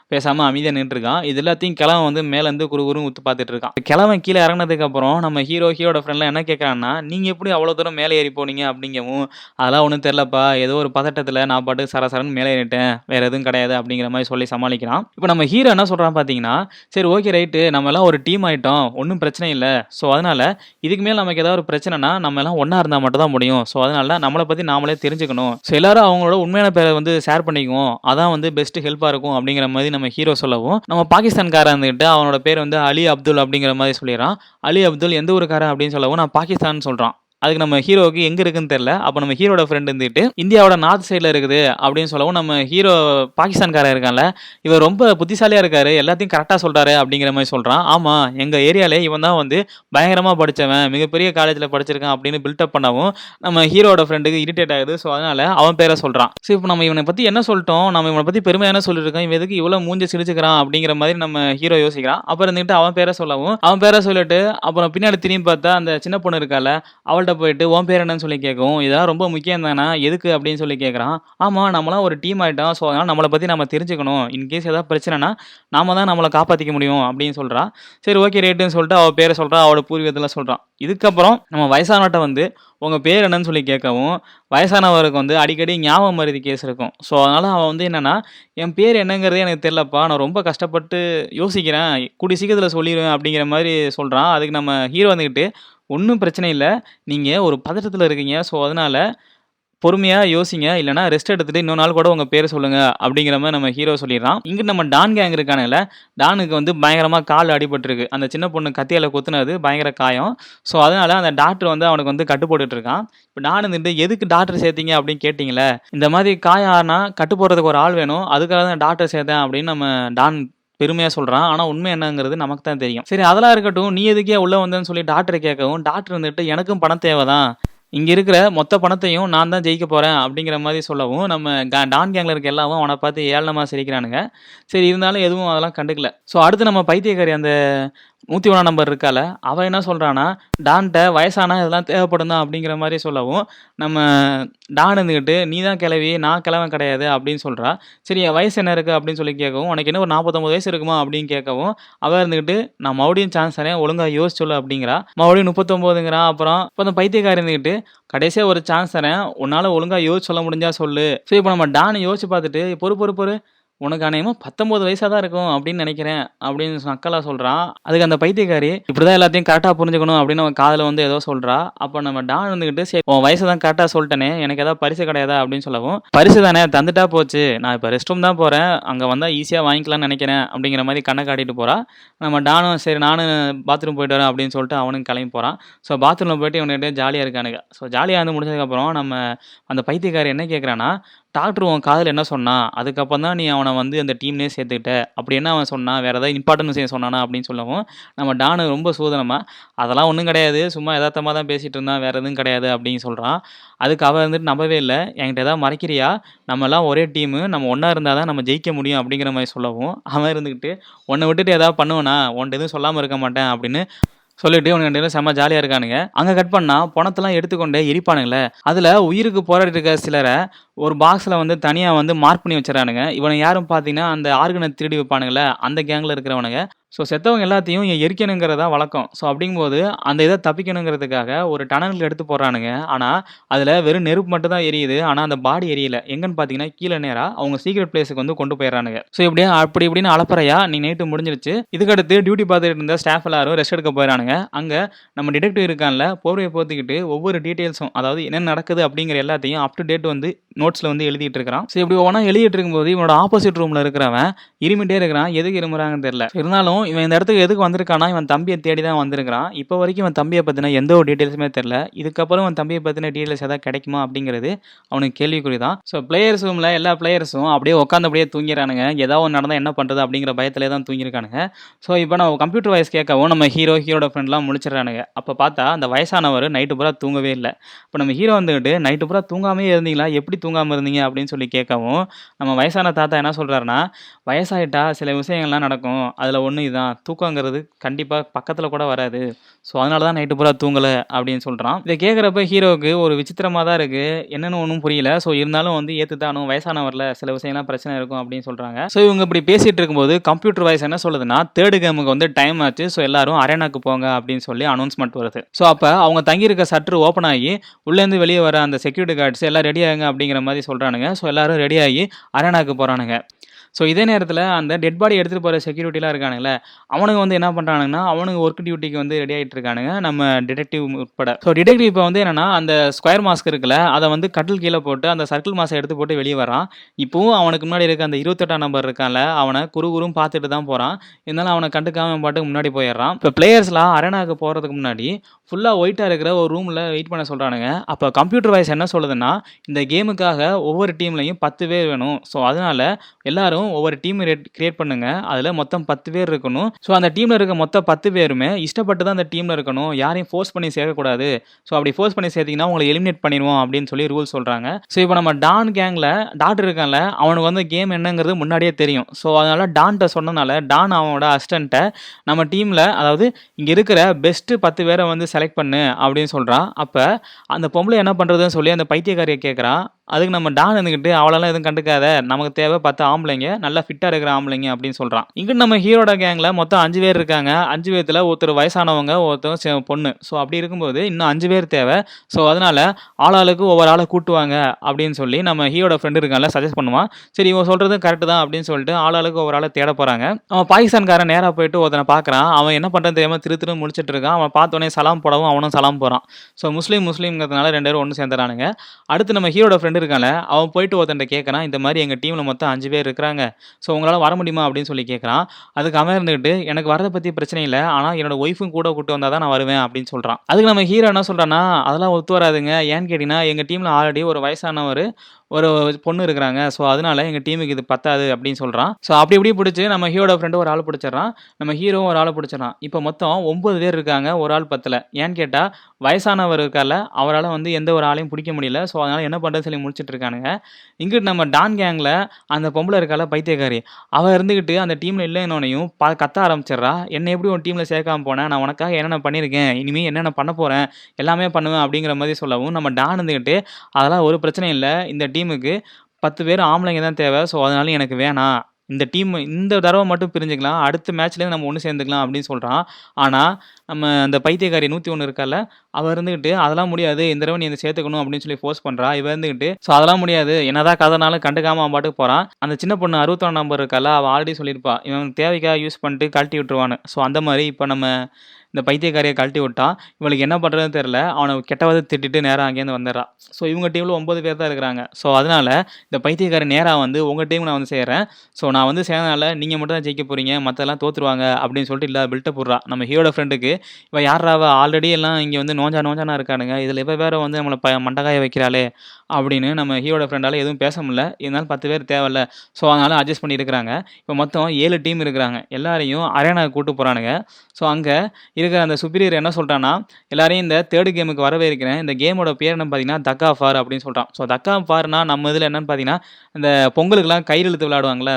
பேசாமல் அமைதியாக நின்றுருக்கான் இது எல்லாத்தையும் கிழவன் வந்து மேலேருந்து குறு உத்து பார்த்துட்டு இருக்கான். கிழவன் கீழே இறங்கினதுக்கப்புறம் நம்ம ஹீரோ, ஹீரோட ஃப்ரெண்ட்லாம் என்ன கேட்குறான்னா, நீங்கள் எப்படி அவ்வளோ தூரம் மேலே ஏறி போனீங்க?" அப்படிங்கவும், "அதெல்லாம் ஒன்றும் தெரிலப்பா ஏதோ ஒரு பதட்டத்தில் நான் பாட்டு சர சரன்னு மேலே ஏறிட்டேன். வேறு எதுவும் கிடையாது." அப்படிங்கிற மாதிரி சொல்லி சமாளிக்கிறான். இப்போ நம்ம ஹீரோ என்ன சொல்கிறான் பார்த்தீங்கன்னா, "சரி ஓகே ரைட்டு. நம்ம எல்லாம் ஒரு டீம் ஆகிட்டோம் ஒன்றும் பிரச்சனை இல்லை ஸோ அதனால் இதுக்கு மேலே நமக்கு ஏதாவது ஒரு பிரச்சனைனா, நம்ம எல்லாம் ஒன்றா இருந்தால் மட்டும் தான் முடியும். ஸோ அதனால நம்மளை பற்றி நாமளே தெரிஞ்சுக்கணும். ஸோ எல்லாரும் அவங்களோட உண்மையான பேரை வந்து ஷேர் பண்ணிக்குவோம். அதான் வந்து பெஸ்ட் ஹெல்ப்பாக இருக்கும்." அப்படிங்கிற மாதிரி நம்ம ஹீரோ சொல்லவும், நம்ம பாகிஸ்தான்காரன் இருந்துகிட்டு அவனோட பேர் வந்து அலி அப்துல் அப்படிங்கிற மாதிரி சொல்லிடுறான். அலி அப்துல் எந்த ஊருக்காரன் அப்படின்னு சொல்லவும், "நான் பாகிஸ்தான்" சொல்கிறான் அதுக்கு நம்ம ஹீரோவுக்கு எங்கே இருக்குன்னு தெரில அப்போ நம்ம ஹீரோட ஃப்ரெண்ட் இருந்துட்டு இந்தியாவோட நார்த் சைடில் இருக்குது அப்படின்னு சொல்லவும் நம்ம ஹீரோ பாகிஸ்தான்காரன் இருக்கான்ல இவர் ரொம்ப புத்திசாலியாக இருக்காரு எல்லாத்தையும் கரெக்டாக சொல்கிறாரு அப்படிங்கிற மாதிரி சொல்கிறான் ஆமாம் எங்கள் ஏரியாலே இவன் தான் வந்து பயங்கரமாக படித்தவன் மிகப்பெரிய காலேஜில் படிச்சிருக்கான் அப்படின்னு பில்டப் பண்ணவும் நம்ம ஹீரோட ஃப்ரெண்டுக்கு இரிட்டேட் ஆகுது. ஸோ அதனால் அவன் பேரை சொல்கிறான் ஸோ இப்போ நம்ம இவனை பற்றி என்ன சொல்லிட்டோம்? நம்ம இவனை பற்றி பெருமையான சொல்லியிருக்கோம் இவன் எதுக்கு இவ்வளோ மூஞ்சி சிரிச்சுக்கிறான் அப்படிங்கிற மாதிரி நம்ம ஹீரோ யோசிக்கிறான். அப்புறம் இருந்துட்டு அவன் பேரை சொல்லவும் அவன் பேரை சொல்லிட்டு அப்புறம் பின்னாடி திரும்பி பார்த்தா அந்த சின்ன பொண்ணு இருக்கால அவள்கிட்ட போயிட்டு உன் பேர் என்னன்னு சொல்லி கேட்கும் இதெல்லாம் ரொம்ப முக்கியம் தானே? எதுக்கு? அப்படின்னு சொல்லி கேட்குறான். ஆமாம் நம்மளாம் ஒரு டீம் ஆகிட்டோம் ஸோ அதனால் நம்மளை பற்றி நம்ம தெரிஞ்சுக்கணும். இன்கேஸ் ஏதாவது பிரச்சனைனா நாம தான் நம்மளை காப்பாற்றிக்க முடியும் அப்படின்னு சொல்கிறா சரி ஓகே ரேட்டுன்னு சொல்லிட்டு அவள் பேரை சொல்கிறா அவளோட பூர்வீகத்தில் சொல்கிறான் இதுக்கப்புறம் நம்ம வயசானவட்ட வந்து உங்கள் பேர் என்னன்னு சொல்லி கேட்கவும் வயசானவருக்கு வந்து அடிக்கடி ஞாபகம் மருதி கேஸ் இருக்கும். ஸோ அதனால் அவன் வந்து என்னென்னா என் பேர் என்னங்கிறதே எனக்கு தெரிலப்பா நான் ரொம்ப கஷ்டப்பட்டு யோசிக்கிறேன். கூடி சீக்கிரத்தில் சொல்லிடுவேன் அப்படிங்கிற மாதிரி சொல்கிறான் அதுக்கு நம்ம ஹீரோ வந்துக்கிட்டு ஒன்றும் பிரச்சனை இல்லை. நீங்கள் ஒரு பதட்டத்தில் இருக்கீங்க. ஸோ அதனால் பொறுமையாக யோசிங்க. இல்லைனா ரெஸ்ட் எடுத்துகிட்டு இன்னொரு நாள் கூட உங்கள் பேர் சொல்லுங்கள் அப்படிங்கிற மாதிரி நம்ம ஹீரோ சொல்லிடுறான். இங்கே நம்ம டான் கேங் இருக்கானுல டானுக்கு வந்து பயங்கரமாக கால் அடிபட்டுருக்கு. அந்த சின்ன பொண்ணு கத்தியால் குத்துனது பயங்கர காயம். ஸோ அதனால் அந்த டாக்டர் வந்து அவனுக்கு வந்து கட்டு போட்டுட்டு இருக்கான் இப்போ டான் இருந்துட்டு எதுக்கு டாக்டர் சேர்த்தீங்க? அப்படின்னு கேட்டிங்களே இந்த மாதிரி காயம் ஆனால் கட்டு போடுறதுக்கு ஒரு ஆள் வேணும். அதுக்காக தான் டாக்டர் சேர்த்தேன் அப்படின்னு நம்ம டான் பெருமையாக சொல்கிறான் ஆனால் உண்மை என்னங்கிறது நமக்கு தான் தெரியும். சரி அதெல்லாம் இருக்கட்டும். நீ எதுக்கே உள்ளே வந்தேன்னு சொல்லி டாக்டரை கேட்கவும் டாக்டர் வந்துட்டு எனக்கும் பணம் தேவை தான் இங்கே இருக்கிற மொத்த பணத்தையும் நான் தான் ஜெயிக்க போகிறேன் அப்படிங்கிற மாதிரி சொல்லவும் நம்ம டான் கேங்கில் இருக்க எல்லாவும் அவனை பார்த்து ஏளனமாக சிரிக்கிறானுங்க. சரி இருந்தாலும் எதுவும் அதெல்லாம் கண்டுக்கல. ஸோ அடுத்து நம்ம பைத்தியக்காரி அந்த நூற்றி ஒன்றாம் நம்பர் இருக்கால அவன் என்ன சொல்கிறான்னா டான்ட்ட வயசானா இதெல்லாம் தேவைப்படும் தான் அப்படிங்கிற மாதிரி சொல்லவும் நம்ம டான் இருந்துக்கிட்டு நீ தான் கிளவி நான் கிழவன் கிடையாது அப்படின்னு சொல்கிறா சரி என் வயசு என்ன இருக்குது அப்படின்னு சொல்லி கேட்கவும் உனக்கு என்ன ஒரு நாற்பத்தொம்பது வயசு இருக்குமா? அப்படின்னு கேட்கவும் அவன் இருந்துக்கிட்டு நான் மறுபடியும் சான்ஸ் தரேன் ஒழுங்காக யோசிச்சொல்லு அப்படிங்கிறா. மறுபடியும் முப்பத்தொம்போதுங்கிறான் அப்புறம் இப்போ அந்த பைத்தியக்காரி இருந்துக்கிட்டு கடைசியாக ஒரு சான்ஸ் தரேன் உன்னால் ஒழுங்காக யோசிச்சு சொல்ல முடிஞ்சா சொல்லு. ஸோ இப்போ நம்ம டான் யோசிச்சு பார்த்துட்டு பொறு பொறு பொறு உனக்கு அநேகமாக பத்தொம்போது வயசாக தான் இருக்கும் அப்படின்னு நினைக்கிறேன் அப்படின்னு நக்கலாக சொல்கிறான் அதுக்கு அந்த பைத்தியக்காரி இப்படி தான் எல்லாத்தையும் கரெக்டாக புரிஞ்சுக்கணும் அப்படின்னு அவன் காதில் வந்து ஏதோ சொல்கிறா அப்போ நம்ம டான் வந்துக்கிட்டு சரி உன் வயசு தான் கரெக்டாக சொல்லிட்டேனே எனக்கு ஏதாவது பரிசு கிடையாதா? அப்படின்னு சொல்லவும் பரிசு தானே தந்துட்டா போச்சு. நான் இப்போ ரெஸ்ட் ரூம் தான் போகிறேன் அங்கே வந்தால் ஈஸியாக வாங்கிக்கலாம்னு நினைக்கிறேன். அப்படிங்கிற மாதிரி கண்ணை காட்டிட்டு போகிறா நம்ம டானும் சரி நானும் பாத்ரூம் போயிட்டு வரேன் அப்படின்னு சொல்லிட்டு அவனும் கிளம்பி போகிறான் ஸோ பாத்ரூமில் போயிட்டு இவனுக்கிட்டே ஜாலியாக இருக்கானுங்க. ஸோ ஜாலியாக வந்து முடிச்சதுக்கப்புறம் நம்ம அந்த பைத்தியக்காரி என்ன கேட்குறான்னா டாக்டர் உன் காதில் என்ன சொன்னான் அதுக்கப்புறம் தான் நீ அவனை வந்து அந்த டீம்லேயே சேர்த்துக்கிட்ட. அப்படி என்ன அவன் சொன்னான் வேறு ஏதாவது இம்பார்ட்டன்ட் விஷயம் சொன்னானா அப்படின்னு சொல்லவும் நம்ம டானு ரொம்ப சூதனமாக அதெல்லாம் ஒன்றும் கிடையாது. சும்மா யதார்த்தமாக தான் பேசிகிட்டு இருந்தான். வேறு எதுவும் கிடையாது. அப்படின்னு சொல்கிறான் அதுக்கு அவன் வந்துட்டு நம்பவே இல்லை. என்கிட்ட ஏதாவது மறைக்கிறியா? நம்மலாம் ஒரே டீமு. நம்ம ஒன்றா இருந்தால் தான் நம்ம ஜெயிக்க முடியும். அப்படிங்கிற மாதிரி சொல்லவும் அவன் இருந்துக்கிட்டு உன்னை விட்டுட்டு ஏதாவது பண்ணுவேனா? உன்ட்ட எதுவும் சொல்லாமல் இருக்க மாட்டேன். அப்படின்னு சொல்லிட்டு இவனுக்கு ரெண்டு பேரும் செம்ம ஜாலியாக இருக்கானுங்க. அங்கே கட் பண்ணால் பணத்தெல்லாம் எடுத்துக்கொண்டே எரிப்பானுங்களே. அதில் உயிருக்கு போராடிட்டு இருக்க சிலரை ஒரு பாக்ஸில் வந்து தனியாக வந்து மார்க் பண்ணி வச்சிடறானுங்க. இவனை யாரும் பார்த்தீங்கன்னா அந்த ஆர்கனை திருடி வைப்பானுங்களே. அந்த கேங்கில் இருக்கிறவனுங்க. ஸோ செத்தவங்க எல்லாத்தையும் இங்கே எரிக்கணுங்கிறதா வழக்கம். ஸோ அப்படிங்கும்போது அந்த இதை தப்பிக்கணுங்கிறதுக்காக ஒரு டனலில் எடுத்து போடுறானுங்க. ஆனால் அதில் வெறும் நெருப்பு மட்டும் தான் எரியுது. ஆனால் அந்த பாடி எரியல. எங்கன்னு பார்த்தீங்கன்னா கீழே நேராக அவங்க சீக்ரெட் பிளேஸுக்கு வந்து கொண்டு போயிடறானுங்க. ஸோ இப்படியே அப்படி இப்படின்னு அளப்பறையா நீ நைட்டு முடிஞ்சிருச்சு. இதுக்கடுத்து டியூட்டி பார்த்துட்டு இருந்த ஸ்டாஃப் எல்லாரும் ரெஸ்ட் எடுக்க போயிடறானுங்க. அங்கே நம்ம டிடெக்டிவ் இருக்கான்ல போர்வையை போத்திக்கிட்டு ஒவ்வொரு டீட்டெயில்ஸும் அதாவது என்ன நடக்குது அப்படிங்கிற எல்லாத்தையும் அப் டு டேட் வந்து நோட்ஸில் வந்து எழுதிட்டு இருக்கிறான். ஸோ இப்படி ஒவ்வொன்றா எழுதிட்டு இருக்கும்போது இவனோட ஆப்போசிட் ரூமில் இருக்கிறவன் இருமிட்டே இருக்கிறான். எதுக்கு இருமுறாங்கன்னு தெரியல. இருந்தாலும் இவன் இந்த இடத்துக்கு எதுக்கு வந்திருக்கானா இவன் தம்பியை தேடி தான் வந்திருக்கிறான். இப்போ வரைக்கும் இவன் தம்பியை பற்றின எந்த ஒரு டீட்டெயில்ஸுமே தெரில இதுக்கப்புறம் இவன் தம்பியை பற்றின டீட்டெயில்ஸ் ஏதாவது கிடைக்குமா அப்படிங்கிறது அவனுக்கு கேள்விக்குறி தான் ஸோ பிளேயர்ஸ் ரூமில் எல்லா பிளேயர்ஸும் அப்படியே உட்காந்து அப்படியே தூங்கிறானுங்க ஏதாவது ஒன்று நடந்தால் என்ன பண்ணுறது அப்படிங்கிற பயத்திலே தான் தூங்கியிருக்கானுங்க. ஸோ இப்போ நம்ம கம்ப்யூட்டர் வாய்ஸ் கேட்கவும் நம்ம ஹீரோ ஹீரோட ஃப்ரெண்ட்லாம் முடிச்சிடறானுங்க அப்போ பார்த்தா அந்த வயசானவர் நைட்டு பூரா தூங்கவே இல்லை. இப்போ நம்ம ஹீரோ வந்துக்கிட்டு நைட்டு பூரா தூங்காமே இருந்தீங்களா? எப்படி தூங்காமல் இருந்தீங்க அப்படின்னு சொல்லி கேட்கவும் நம்ம வயசான தாத்தா என்ன சொல்கிறாருன்னா வயசாயிட்டா சில விஷயங்கள்லாம் நடக்கும். அதில் ஒன்று இதுதான் தூக்கங்கிறது கண்டிப்பாக பக்கத்தில் கூட வராது. ஸோ அதனால தான் நைட்டு பூரா தூங்கலை அப்படின்னு சொல்கிறான் இதை கேட்குறப்ப ஹீரோவுக்கு ஒரு விசித்திரமாக தான் இருக்குது என்னென்னு ஒன்றும் புரியல. ஸோ இருந்தாலும் வந்து ஏற்றுத்தானும் வயசானவரில் சில விஷயம்லாம் பிரச்சனை இருக்கும் அப்படின்னு சொல்கிறாங்க ஸோ இவங்க இப்படி பேசிகிட்டு இருக்கும்போது கம்ப்யூட்டர் வாய்ஸ் என்ன சொல்லுதுன்னா தேர்டு கேமுக்கு வந்து டைம் ஆச்சு. ஸோ எல்லாரும் அரேனாக்கு போங்க அப்படின்னு சொல்லி அனௌன்ஸ்மெண்ட் வருது. ஸோ அப்போ அவங்க தங்கியிருக்க சற்று ஓப்பன் ஆகி உள்ளேருந்து வெளியே வர அந்த செக்யூரிட்டி கார்ட்ஸ் எல்லாம் ரெடி ஆகுங்க அப்படிங்கிற மாதிரி சொல்கிறானுங்க ஸோ எல்லாரும் ரெடி ஆகி அரேனாக்கு போகிறானுங்க ஸோ இதே நேரத்தில் அந்த டெட் பாடி எடுத்துகிட்டு போகிற செக்யூரிட்டிலாம் இருக்கானுங்களே அவனுங்க வந்து என்ன பண்ணுறானுங்கன்னா அவனுங்க ஒர்க் டியூட்டிக்கு வந்து ரெடி ஆகிட்டு இருக்கானுங்க. நம்ம டிடெக்டிவ் உட்பட. ஸோ டிடெக்டிவ் இப்போ வந்து என்னென்னா அந்த ஸ்கொயர் மாஸ்க் இருக்குல்ல அதை வந்து கட்டில் கீழே போட்டு அந்த சர்க்கிள் மாஸ்க் எடுத்து போட்டு வெளியே வரான் இப்போவும் அவனுக்கு முன்னாடி இருக்க அந்த இருபத்தெட்டாம் நம்பர் இருக்கான்ல அவனை குறு குறும் பார்த்துட்டு தான் போகிறான் இருந்தாலும் அவனை கண்டுக்காம பாட்டுக்கு முன்னாடி போயிடுறான். இப்போ பிளேயர்ஸ்லாம் அரேனாக்கு போகிறதுக்கு முன்னாடி ஃபுல்லாக ஒயிட்டாக இருக்கிற ஒரு ரூமில் வெயிட் பண்ண சொல்கிறானுங்க அப்போ கம்ப்யூட்டர் வாய்ஸ் என்ன சொல்லுதுன்னா இந்த கேமுக்காக ஒவ்வொரு டீம்லையும் பத்து பேர் வேணும். ஸோ அதனால் எல்லாரும் ஒவ்வொரு டீம் கிரியேட் பண்ணுங்க. அதில் மொத்தம் பத்து பேர் இருக்கணும். ஸோ அந்த டீமில் இருக்க மொத்த பத்து பேருமே இஷ்டப்பட்டு தான் அந்த டீமில் இருக்கணும். யாரையும் ஃபோர்ஸ் பண்ணி சேர்க்கக்கூடாது. ஸோ அப்படி ஃபோர்ஸ் பண்ணி சேர்த்திங்கன்னா உங்களை எலிமினேட் பண்ணிடுவோம் அப்படின்னு சொல்லி ரூல் சொல்கிறாங்க ஸோ இப்போ நம்ம டான் கேங்கில் டாக்டர் இருக்கான்ல அவனுக்கு வந்து கேம் என்னங்கிறது முன்னாடியே தெரியும். ஸோ அதனால் டான்கிட்ட சொன்னனால டான் அவனோட அசிஸ்டண்ட்டை நம்ம டீமில் அதாவது இங்கே இருக்கிற பெஸ்ட்டு பத்து பேரை வந்து செலக்ட் பண்ணு அப்படின்னு சொல்கிறான் அப்போ அந்த பொம்பளை என்ன பண்ணுறதுன்னு சொல்லி அந்த பைத்தியக்காரியை கேட்குறான் அதுக்கு நம்ம டான் இருந்துக்கிட்டு அவளெல்லாம் எதுவும் கண்டுக்காத. நமக்கு தேவை பத்து ஆம்பளைங்க நல்லா ஃபிட்டாக இருக்கிற ஆம்பளைங்க அப்படின்னு சொல்கிறான் இங்கிட்டு நம்ம ஹீரோட கேங்கில் மொத்தம் அஞ்சு பேர் இருக்காங்க. அஞ்சு பேர்த்தில் ஒருத்தர் வயசானவங்க ஒருத்தர் பொண்ணு. ஸோ அப்படி இருக்கும்போது இன்னும் அஞ்சு பேர் தேவை. ஸோ அதனால் ஆளாளுக்கு ஒவ்வொரு ஆளை கூட்டுவாங்க அப்படின்னு சொல்லி நம்ம ஹீரோட ஃப்ரெண்டு இருக்கான்ல சஜஸ்ட் பண்ணுவான். சரி இவன் சொல்கிறது கரெக்டு தான் அப்படின்னு சொல்லிட்டு ஆளாளுக்கு ஒவ்வொரு ஆளை தேட போகிறாங்க அவன் பாகிஸ்தான்காரன் நேராக போயிட்டு ஒருத்தனை பார்க்குறான். அவன் என்ன பண்ணுறது தெரியாமல் திரு திரு முடிச்சிட்டு இருக்கான். அவன் பார்த்தோன்னே சலாம் போடவும் அவனும் சலாம் போகிறான் ஸோ முஸ்லீம் முஸ்லீம்ங்கிறதுனால ரெண்டு பேரும் ஒன்று சேர்ந்துறானுங்க. அடுத்து நம்ம ஹீரோட ஃப்ரெண்டு இருக்கான்ல அவன் போயிட்டு ஒருத்தன்ட்ட கேட்குறான் இந்த மாதிரி எங்கள் டீமில் மொத்தம் அஞ்சு பேர் இருக்கிறாங்க ஸோ உங்களால் வர முடியுமா அப்படின்னு சொல்லி கேட்குறான் அதுக்கு அவன் இருந்துக்கிட்டு எனக்கு வரதை பற்றி பிரச்சனை இல்லை ஆனால் என்னோட ஒய்ஃபும் கூட கூட்டு வந்தால் தான் நான் வருவேன் அப்படின்னு சொல்கிறான் அதுக்கு நம்ம ஹீரோ என்ன சொல்கிறான்னா அதெல்லாம் ஒத்து வராதுங்க. ஏன்னு கேட்டிங்கன்னா எங்கள் டீமில் ஆல்ரெடி ஒரு வயசானவர் ஒரு பொண்ணு இருக்கிறாங்க. ஸோ அதனால எங்கள் டீமுக்கு இது பத்தாது அப்படின்னு சொல்கிறான் ஸோ அப்படி இப்படி பிடிச்சி நம்ம ஹீரோட ஃப்ரெண்டு ஒரு ஆள் பிடிச்சிடறான். நம்ம ஹீரோவும் ஒரு ஆளை பிடிச்சிடறான். இப்போ மொத்தம் ஒம்பது பேர் இருக்காங்க. ஒரு ஆள் பத்தில். ஏன்னு கேட்டால் வயசானவர் இருக்கார்ல அவரால் வந்து எந்த ஒரு ஆளையும் பிடிக்க முடியல. ஸோ அதனால் என்ன பண்ணுறது சொல்லி முடிச்சிட்டு இருக்கானுங்க. இங்கிட்டு நம்ம டான் கேங்கில் அந்த பொம்பளை இருக்கால பைத்தியக்காரி. அவள் இருந்துக்கிட்டு அந்த டீமில் இல்லைன்னொன்னையும் பா கத்த ஆரம்பிச்சிடுறா. என்னை எப்படி உன் டீமில் சேர்க்காம போனேன் நான் உனக்காக என்னென்ன பண்ணியிருக்கேன்? இனிமேல் என்னென்ன பண்ண போகிறேன் எல்லாமே பண்ணுவேன் அப்படிங்கிற மாதிரி சொல்லவும் நம்ம டான் இருந்துக்கிட்டு அதெல்லாம் ஒரு பிரச்சனையும் இல்லை. இந்த டீமுக்கு பத்து பேர் ஆம்பளைங்க தான் தேவை. ஸோ அதனால எனக்கு வேணாம். இந்த டீம் இந்த தடவை மட்டும் பிரிஞ்சுக்கலாம். அடுத்த மேட்ச்லேருந்து நம்ம ஒன்று சேர்ந்துக்கலாம் அப்படின்னு சொல்கிறான் ஆனால் நம்ம அந்த பைத்தியக்காரி நூற்றி ஒன்று இருக்கால அவள் இருந்துக்கிட்டு அதெல்லாம் முடியாது. இந்த தடவை நீ இந்த சேர்த்துக்கணும் அப்படின்னு சொல்லி ஃபோர்ஸ் பண்ணுறா இவ இருந்துக்கிட்டு ஸோ அதெல்லாம் முடியாது. என்னதான் கதைனாலும் கண்டுக்காமல் அவன் பாட்டுக்கு போகிறான் அந்த சின்ன பொண்ணு அறுபத்தொன்னு நம்பர் இருக்கால அவள் ஆல்ரெடி சொல்லியிருப்பா. இவன் தேவைக்காக யூஸ் பண்ணிட்டு கழட்டி விட்டுருவான்னு. ஸோ அந்த மாதிரி இப்போ நம்ம இந்த பைத்தியக்காரியை கழட்டி விட்டா இவளுக்கு என்ன பண்ணுறதுன்னு தெரில அவனை கெட்டவது திட்டிட்டு நேராக அங்கேருந்து வந்துடுறா. ஸோ இவங்க டீமில் ஒம்பது பேர் தான் இருக்கிறாங்க. ஸோ அதனால் இந்த பைத்தியக்காரி நேராக வந்து உங்கள் டீம் நான் வந்து செய்கிறேன் ஸோ நான் வந்து சேர்ந்தனால நீங்கள் மட்டும் தான் ஜெயிக்க போகிறீங்க மற்றெல்லாம் தோற்றுருவாங்க அப்படின்னு சொல்லிட்டு இல்லை பில்ட்டப் போடுறா நம்ம ஹீரோட ஃப்ரெண்டுக்கு இவள் யாராவ ஆல்ரெடி எல்லாம் இங்கே வந்து நோஞ்சா நோஞ்சானா இருக்கானுங்க. இதில் இவ வேறு வந்து நம்மளை ப மண்டகாய வைக்கிறாளே. அப்படின்னு நம்ம ஹீரோட ஃப்ரெண்டால் எதுவும் பேச முடியல. இருந்தாலும் பத்து பேர் தேவையில்ல. ஸோ அதனால் அட்ஜஸ்ட் பண்ணி இருக்கிறாங்க இப்போ மொத்தம் ஏழு டீம் இருக்கிறாங்க. எல்லாரையும் அரேனாக்கு கூட்டு போகிறானுங்க ஸோ அங்கே இருக்கிற அந்த சுப்பீரியர் என்ன சொல்கிறான்னா எல்லாரையும் இந்த தேர்டு கேமுக்கு வரவே இருக்கிறேன் இந்த கேமோட பேர் என்ன பார்த்தீங்கன்னா தக்கா ஃபார் அப்படின்னு சொல்கிறான் ஸோ தக்கா ஃபார்னா நம்ம இதில் என்னன்னு பார்த்தீங்கன்னா இந்த பொங்கலுக்குலாம் கயிறு இழுத்து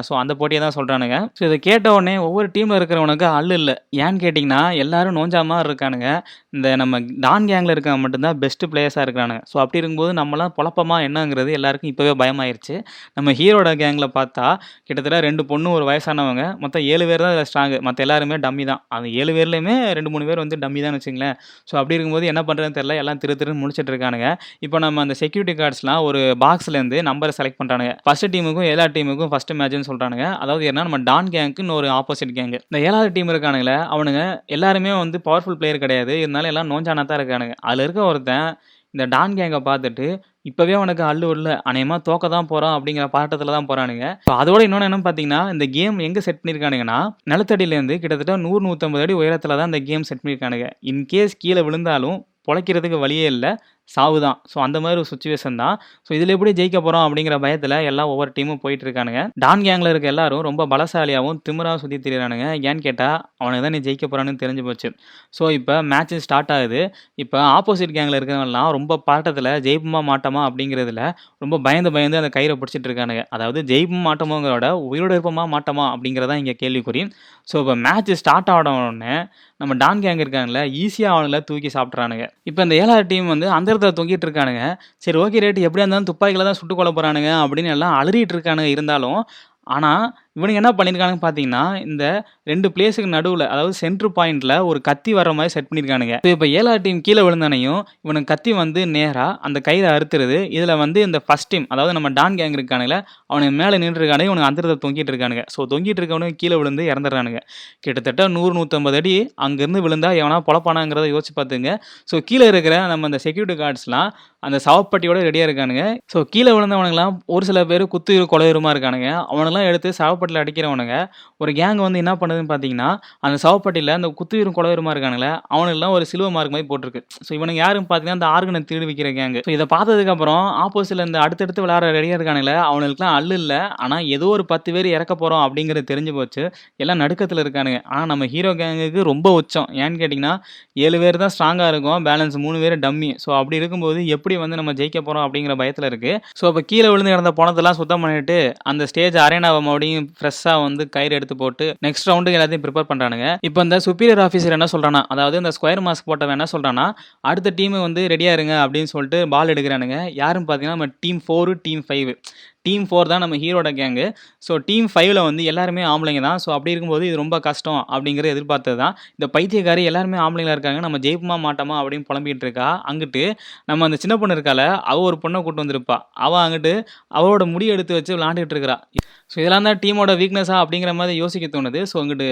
ஸோ அந்த போட்டியை தான் சொல்கிறானுங்க ஸோ இதை கேட்ட உடனே ஒவ்வொரு டீமில் இருக்கிறவனுக்கு அல்லு இல்லை. ஏன்னு கேட்டிங்கன்னா எல்லாரும் நோஞ்சாம இருக்கானுங்க. இந்த நம்ம டான் கேங்கில் இருக்கவங்க மட்டும்தான் பெஸ்ட் பிளேயர்ஸாக இருக்கிறானுங்க. ஸோ அப்படி இருக்கும்போது நம்மளாம் குழப்பமா என்னங்கிறது எல்லாருக்கும் இப்போவே பயமாயிருச்சு. நம்ம ஹீரோட கேங்கில் பார்த்தா கிட்டத்தட்ட ரெண்டு பொண்ணு ஒரு வயசானவங்க மொத்தம் ஏழு பேர் தான் ஸ்ட்ராங்கு மற்ற எல்லாருமே டம்மி தான். அந்த ஏழு பேர்லேயுமே ரெண்டு மூணு பேர் வந்து டம்மி தான் வச்சுங்களேன். ஸோ அப்படி இருக்கும்போது என்ன பண்ணுறதுன்னு தெரியல. எல்லாம் திரு திருன்னு முடிச்சிட்டு இருக்கானுங்க. இப்போ நம்ம அந்த செக்யூரிட்டி கார்ட்ஸ்லாம் ஒரு பாக்ஸ்லேருந்து நம்பரை செலக்ட் பண்ணுறானுங்க ஃபர்ஸ்ட் டீமுக்கும் எல்லா டீமுக்கும் ஃபர்ஸ்ட் மேட்ச்னு சொல்கிறானுங்க அதாவது என்ன நம்ம டான் கேங்க்குன்னு ஒரு ஆப்போசிட் கேங்கு இந்த ஏழாவது டீம் இருக்கானுங்களே அவனுங்க எல்லாருமே வந்து பவர்ஃபுல் பிளேயர் கிடையாது. இருந்தாலும் எல்லாம் நோஞ்சானா தான் இருக்கானுங்க. அதில் இருக்க ஒருத்தன் இந்த டான் கேங்கை பார்த்துட்டு இப்போவே அவனுக்கு அல்லு இல்லை அநேகமாக தோக்க தான் போகிறான் அப்படிங்கிற பாட்டத்தில் தான் போகிறானுங்க இப்போ அதோட இன்னொன்று என்னன்னு பார்த்தீங்கன்னா இந்த கேம் எங்கே செட் பண்ணியிருக்கானுங்கன்னா நிலத்தடியிலேருந்து கிட்டத்தட்ட நூறு நூற்றம்பது அடி உயரத்தில் தான் இந்த கேம் செட் பண்ணியிருக்கானுங்க இன்கேஸ் கீழே விழுந்தாலும் பொழைக்கிறதுக்கு வழியே இல்லை. சாவு தான் ஸோ அந்த மாதிரி ஒரு சுச்சுவேஷன் தான். ஸோ இதில் எப்படி ஜெயிக்க போகிறோம் அப்படிங்கிற பயத்தில் எல்லாம் ஒவ்வொரு டீமும் போயிட்டு இருக்கானுங்க. டான் கேங்கில் இருக்க எல்லாரும் ரொம்ப பலசாலியாகவும் திமிராகவும் சுற்றி திரியிறானுங்க. ஏன்னு கேட்டால் அவனுக்கு தான் நீ ஜெயிக்க போகிறான்னு தெரிஞ்சு போச்சு. ஸோ இப்போ மேட்ச் ஸ்டார்ட் ஆகுது. இப்போ ஆப்போசிட் கேங்கில் இருக்கிறவங்கலாம் ரொம்ப பாட்டத்தில் ஜெயிப்புமா மாட்டோமா அப்படிங்கிறதுல ரொம்ப பயந்து பயந்து அந்த கயிறை பிடிச்சிட்டு இருக்கானுங்க. அதாவது ஜெயிப்பும் மாட்டோமோங்கிறோட உயிரோடு இருப்போமா மாட்டோமா அப்படிங்கிறதா இங்கே கேள்விக்குறி ஸோ இப்போ மேட்ச் ஸ்டார்ட் ஆன உடனே நம்ம டான் கேங் இருக்காங்களே ஈஸியாக அவனுங்களை தூக்கி சாப்பிட்றானுங்க இப்போ இந்த ஏழாவது டீம் வந்து அந்த இடத்துல தொங்கிட்டு இருக்கானுங்க. சரி ஓகே ரேட்டு எப்படியா இருந்தாலும் துப்பாக்கியில் தான் சுட்டு கொல்ல போகிறானுங்க அப்படின்னு எல்லாம் அலறிட்டு இருக்கானுங்க இருந்தாலும் ஆனால் இவனுங்க என்ன பண்ணியிருக்கானுங்கன்னு பார்த்தீங்கன்னா, இந்த ரெண்டு பிளேஸுக்கு நடுவில் அதாவது சென்டர் பாயிண்டில் ஒரு கத்தி வர மாதிரி செட் பண்ணியிருக்கானுங்க. இப்போ ஏழா டீம் கீழே விழுந்தானையும் இவனுங்க கத்தி வந்து நேராக அந்த கையில் அறுத்துறது இதில் வந்து இந்த ஃபர்ஸ்ட் டீம் அதாவது நம்ம டான் கேங் இருக்கானுங்கல்ல, மேலே மேல நின்னுட்டுருக்கானுங்க. இவனுக்கு அந்தரத்தை தொங்கிட்டு இருக்கானுங்க. ஸோ தொங்கிட்டு இருக்கவனுக்கு கீழே விழுந்து இறந்துடுறானுங்க. கிட்டத்தட்ட 100, 150 அடி அங்கேருந்து விழுந்தா எவனா பொழப்பானாங்கிறத யோசிச்சு பார்த்துங்க ஸோ கீழே இருக்கிற நம்ம இந்த செக்யூரிட்டி கார்ட்ஸ்லாம் அந்த சவப்பட்டியோட ரெடியாக இருக்கானுங்க. ஸோ கீழே விழுந்தவனுங்களாம் ஒரு சில பேர் குத்து கொலையுருமா இருக்கானுங்க. அவனுங்கலாம் எடுத்து சவப்பெட்டில அடிக்கிறவனுங்க. ஒரு கேங் வந்து என்ன பண்ணுதுன்னு பார்த்தீங்கன்னா, அந்த சவப்பட்டியில் அந்த குத்துவீரும் குலவீரமாக இருக்கானுங்கல்ல, அவனுக்குலாம் ஒரு சிலுவை மார்க் மாதிரி போட்டிருக்கு. ஸோ இவனுக்கு யாருன்னு பார்த்தீங்கன்னா, அந்த ஆர்கனை திருடி வைக்கிற கேங். ஸோ இதை பார்த்ததுக்கப்புறம் ஆப்போசிட்டில் இந்த அடுத்தடுத்து விளையாட ரெடியாக இருக்கானுங்களே அவனுக்குலாம் அல்லு இல்லை ஆனால் ஏதோ ஒரு 10 பேர் இறக்க போகிறோம் அப்படிங்கிறது தெரிஞ்சு போச்சு. எல்லாம் நடுக்கத்தில் இருக்கானுங்க. ஆனால் நம்ம ஹீரோ கேங்குக்கு ரொம்ப உச்சம். ஏன்னு கேட்டிங்கன்னா ஏழு பேர் தான் ஸ்ட்ராங்காக இருக்கும் பேலன்ஸ் மூணு பேர் டம்மி. ஸோ அப்படி இருக்கும்போது எப்படி வந்து நம்ம ஜெயிக்க போகிறோம் அப்படிங்கிற பயத்தில் இருக்குது ஸோ இப்போ கீழே விழுந்து கிடந்த பொணத்தெல்லாம் சுத்தம் பண்ணிட்டு, அந்த ஸ்டேஜ் அரேனாவ மறுபடியும் ஃப்ரெஷ்ஷாக வந்து கயிறு எடுத்து போட்டு, நெக்ஸ்ட் ரவுண்டுக்கு எல்லாத்தையும் ப்ரிப்பேர் பண்ணுறானுங்க இப்போ இந்த சுப்பீரியர் ஆஃபீஸர் என்ன சொல்கிறானா அதாவது இந்த ஸ்கொயர் மாஸ்க் போட்டவன் என்ன சொல்கிறானா அடுத்த டீம் வந்து ரெடியாக இருங்க அப்படின்னு சொல்லிட்டு பால் எடுக்கிறானுங்க. யாருன்னு பார்த்தீங்கன்னா, நம்ம team four team five team four தான் நம்ம ஹீரோட கேங்கு. ஸோ டீம் ஃபைவ்ல வந்து எல்லாருமே ஆம்பளைங்க தான். ஸோ அப்படி இருக்கும்போது இது ரொம்ப கஷ்டம் அப்படிங்கிறத எதிர்பார்த்தது தான். இந்த பைத்தியக்காரி எல்லாருமே ஆம்பளைங்களா இருக்காங்க. நம்ம ஜெயிப்போமா மாட்டோமா அப்படின்னு புலம்பிகிட்டு இருக்கா. அங்கிட்டு நம்ம அந்த சின்ன பொண்ணு இருக்கால அவ ஒரு பொண்ணை கூட்டு வந்திருப்பா. அவ அங்கிட்டு அவளோட முடி எடுத்து வச்சு விளையாண்டுட்டு இருக்கிறா. ஸோ இதெல்லாம் தான் டீமோட வீக்னஸா அப்படிங்கிற மாதிரி யோசிக்க தோணுது. ஸோ இங்கிட்டு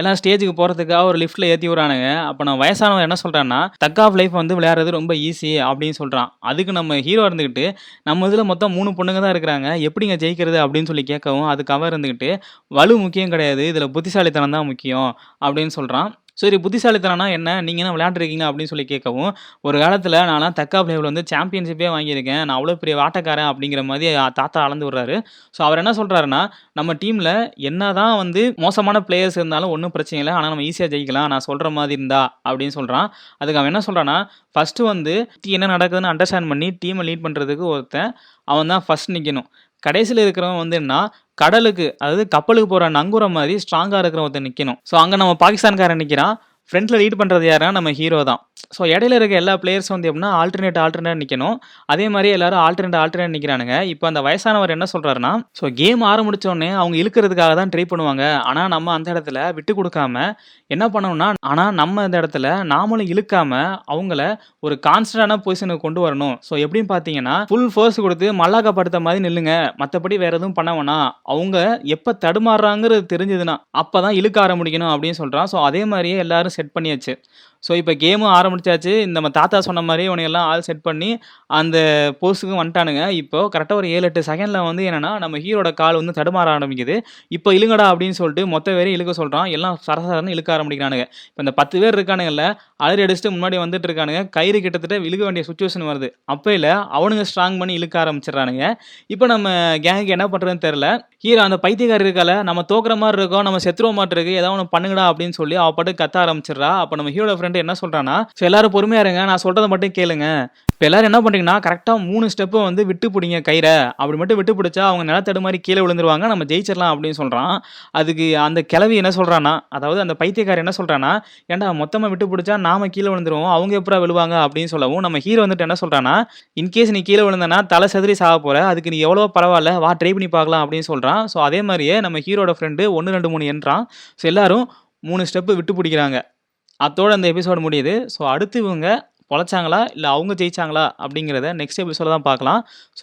எல்லாம் ஸ்டேஜுக்கு போகிறதுக்காக ஒரு லிஃப்ட்ல ஏற்றி விடுறானுங்க. அப்போ நான் வயசானவன் என்ன சொல்கிறான்னா தக் ஆஃப் லைஃப் வந்து விளையாடுறது ரொம்ப ஈஸி அப்படின்னு சொல்கிறான் அதுக்கு நம்ம ஹீரோ இருந்துக்கிட்டு நம்ம இதில் மொத்தம் மூணு பொண்ணுங்க தான் இருக்கிறாங்க. எப்படிங்க ஜெயிக்கிறது அப்படின்னு சொல்லி கேட்கவும், அதுக்கு அவன் இருந்துக்கிட்டு வலு முக்கியம் கிடையாது. இதில் புத்திசாலித்தனம் தான் முக்கியம் அப்படின்னு சொல்கிறான் சரி புத்திசாலித்தனம்னா என்ன? நீங்கள் என்ன விளையாண்டுருக்கீங்க அப்படின்னு சொல்லி கேட்கவும், ஒரு காலத்தில் நான்லாம் தக் ஆஃப் வந்து சாம்பியன்ஷிப்பே வாங்கியிருக்கேன். நான் அவ்வளோ பெரிய வாட்டக்காரன் அப்படிங்கிற மாதிரி தாத்தா அளந்து விடுறாரு. ஸோ அவர் என்ன சொல்கிறாருன்னா நம்ம டீமில் என்ன தான் வந்து மோசமான பிளேயர்ஸ் இருந்தாலும் ஒன்றும் பிரச்சனை இல்லை ஆனால் நம்ம ஈஸியாக ஜெயிக்கலாம். நான் சொல்கிற மாதிரி இருந்தா அப்படின்னு சொல்கிறான் அதுக்கு அவன் என்ன சொல்கிறான்னா ஃபஸ்ட்டு வந்து என்ன நடக்குதுன்னு அண்டர்ஸ்டாண்ட் பண்ணி டீமை லீட் பண்ணுறதுக்கு ஒருத்தன், அவன் தான் ஃபர்ஸ்ட் நிற்கணும் கடைசியில் இருக்கிறவன் வந்து என்ன கடலுக்கு அதாவது கப்பலுக்கு போகிற நங்கூரம் மாதிரி ஸ்ட்ராங்காக இருக்கிறவன் நிற்கணும் ஸோ அங்கே நம்ம பாகிஸ்தான்காரன் நிற்கிறான் ஃப்ரண்ட்ல லீட் பண்ணுறது யாருன்னா நம்ம ஹீரோ தான். ஸோ இடையில இருக்க எல்லா பிளேயர்ஸும் வந்து எப்படின்னா, ஆல்டர்னேட் ஆல்டர்னேட் நிற்கணும் அதே மாதிரி எல்லாரும் ஆல்டர்னேட் ஆல்டர்னேட் நிற்கிறானுங்க இப்போ அந்த வயசானவர் என்ன சொல்கிறாருன்னா ஸோ கேம் ஆரம்பிச்ச அவங்க இழுக்கிறதுக்காக தான் ட்ரை பண்ணுவாங்க. ஆனால் நம்ம அந்த இடத்துல விட்டு கொடுக்காம என்ன பண்ணணும்னா, ஆனால் நம்ம அந்த இடத்துல நாமளும் இழுக்காம அவங்கள ஒரு கான்ஸ்டன்டான பொசிஷனுக்கு கொண்டு வரணும். ஸோ எப்படின்னு பார்த்தீங்கன்னா, ஃபுல் ஃபோர்ஸ் கொடுத்து மல்லாக்கா படுத்த மாரி நில்லுங்க. மற்றபடி வேற எதுவும் பண்ண வேணாம். அவங்க எப்போ தடுமாறுறாங்கிறது தெரிஞ்சதுன்னா, அப்பதான் இழுக்க ஆரம்பிக்கணும் அப்படின்னு சொல்கிறான் ஸோ அதே மாதிரியே எல்லாரும் செட் பண்ணியாச்சு. ஸோ இப்போ கேமும் ஆரம்பிச்சாச்சு. நம்ம தாத்தா சொன்ன மாதிரி இவனுங்கெல்லாம் ஆள் செட் பண்ணி, அந்த போஸ்ட்டுக்கும் வந்துட்டானுங்க. இப்போ கரெக்டாக ஒரு ஏழு எட்டு செகண்டில் வந்து என்னென்னா நம்ம ஹீரோட கால் வந்து தடுமாற ஆரம்பிக்குது. இப்போ இழுங்கடா அப்படின்னு சொல்லிட்டு மொத்த பேரையும் இழுக்க சொல்கிறான் எல்லாம் சரசரன்னு இழுக்க ஆரம்பிக்கிறானுங்க. இப்போ இந்த 10 பேர் இருக்கானுங்கல்ல, அலறி அடிச்சுட்டு முன்னாடி வந்துட்டு இருக்கானுங்க. கயிறு கிட்டத்தட்ட இழுக்க வேண்டிய சுச்சுவேஷன் வருது. அப்போ இல்லை அவனுங்க ஸ்ட்ராங் பண்ணி இழுக்க ஆரம்பிச்சிடறானுங்க இப்போ நம்ம கேங்க்கு என்ன பண்ணுறதுன்னு தெரில ஹீரோ அந்த பைத்தியக்காரர் இருக்கால நம்ம தோக்குற மாதிரி இருக்கோம். நம்ம செத்துருவ மாட்டிருக்கு ஏதாவது ஒன்று பண்ணுங்கடா அப்படின்னு சொல்லி அவ பாட்டு கத்த ஆரம்பிச்சிடறா அப்போ நம்ம ஹீரோட ஃப்ரெண்ட் என்ன சொல்கிறான்னா ஸோ எல்லாரும் பொறுமையா இருங்க. நான் சொல்கிறத மட்டும் கேளுங்க. இப்போ எல்லாரும் என்ன பண்ணுறீங்கன்னா கரெக்டாக மூணு ஸ்டெப்பை வந்து விட்டு பிடிங்க கயிறை அப்படி மட்டும் விட்டு பிடிச்சா அவங்க நிலத்தடு மாதிரி கீழே விழுந்துருவாங்க. நம்ம ஜெயிச்சிடலாம் அப்படின்னு சொல்கிறான் அதுக்கு அந்த கிளவி என்ன சொல்கிறான்னா அதாவது அந்த பைத்தியக்காரர் என்ன சொல்கிறான்னா ஏன்டா மொத்தமாக விட்டு பிடிச்சா நாம கீழே விழுந்துருவோம். அவங்க எப்புட்றா விழுவாங்க அப்படின்னு சொல்லவும், நம்ம ஹீரோ வந்துட்டு என்ன சொல்கிறான்னா இன்கேஸ் நீ கீழே விழுந்தனா தலை சதுரி சாக போகிற அதுக்கு நீ எவ்வளோ பரவாயில்ல வா ட்ரை பண்ணி பார்க்கலாம் அப்படின்னு சொல்கிறான் ஸோ அதே மாதிரியே நம்ம ஹீரோட ஃப்ரெண்டு ஒன்று ரெண்டு மூணு என்றான் ஸோ எல்லாரும் மூணு ஸ்டெப்பு விட்டு பிடிக்கிறாங்க அத்தோட அந்த எபிசோடு முடியுது. ஸோ அடுத்து இவங்க பொழைச்சாங்களா இல்லை அவங்க ஜெயிச்சாங்களா? அப்படிங்கிறத நெக்ஸ்ட் எபிசோட தான் பார்க்கலாம். ஸோ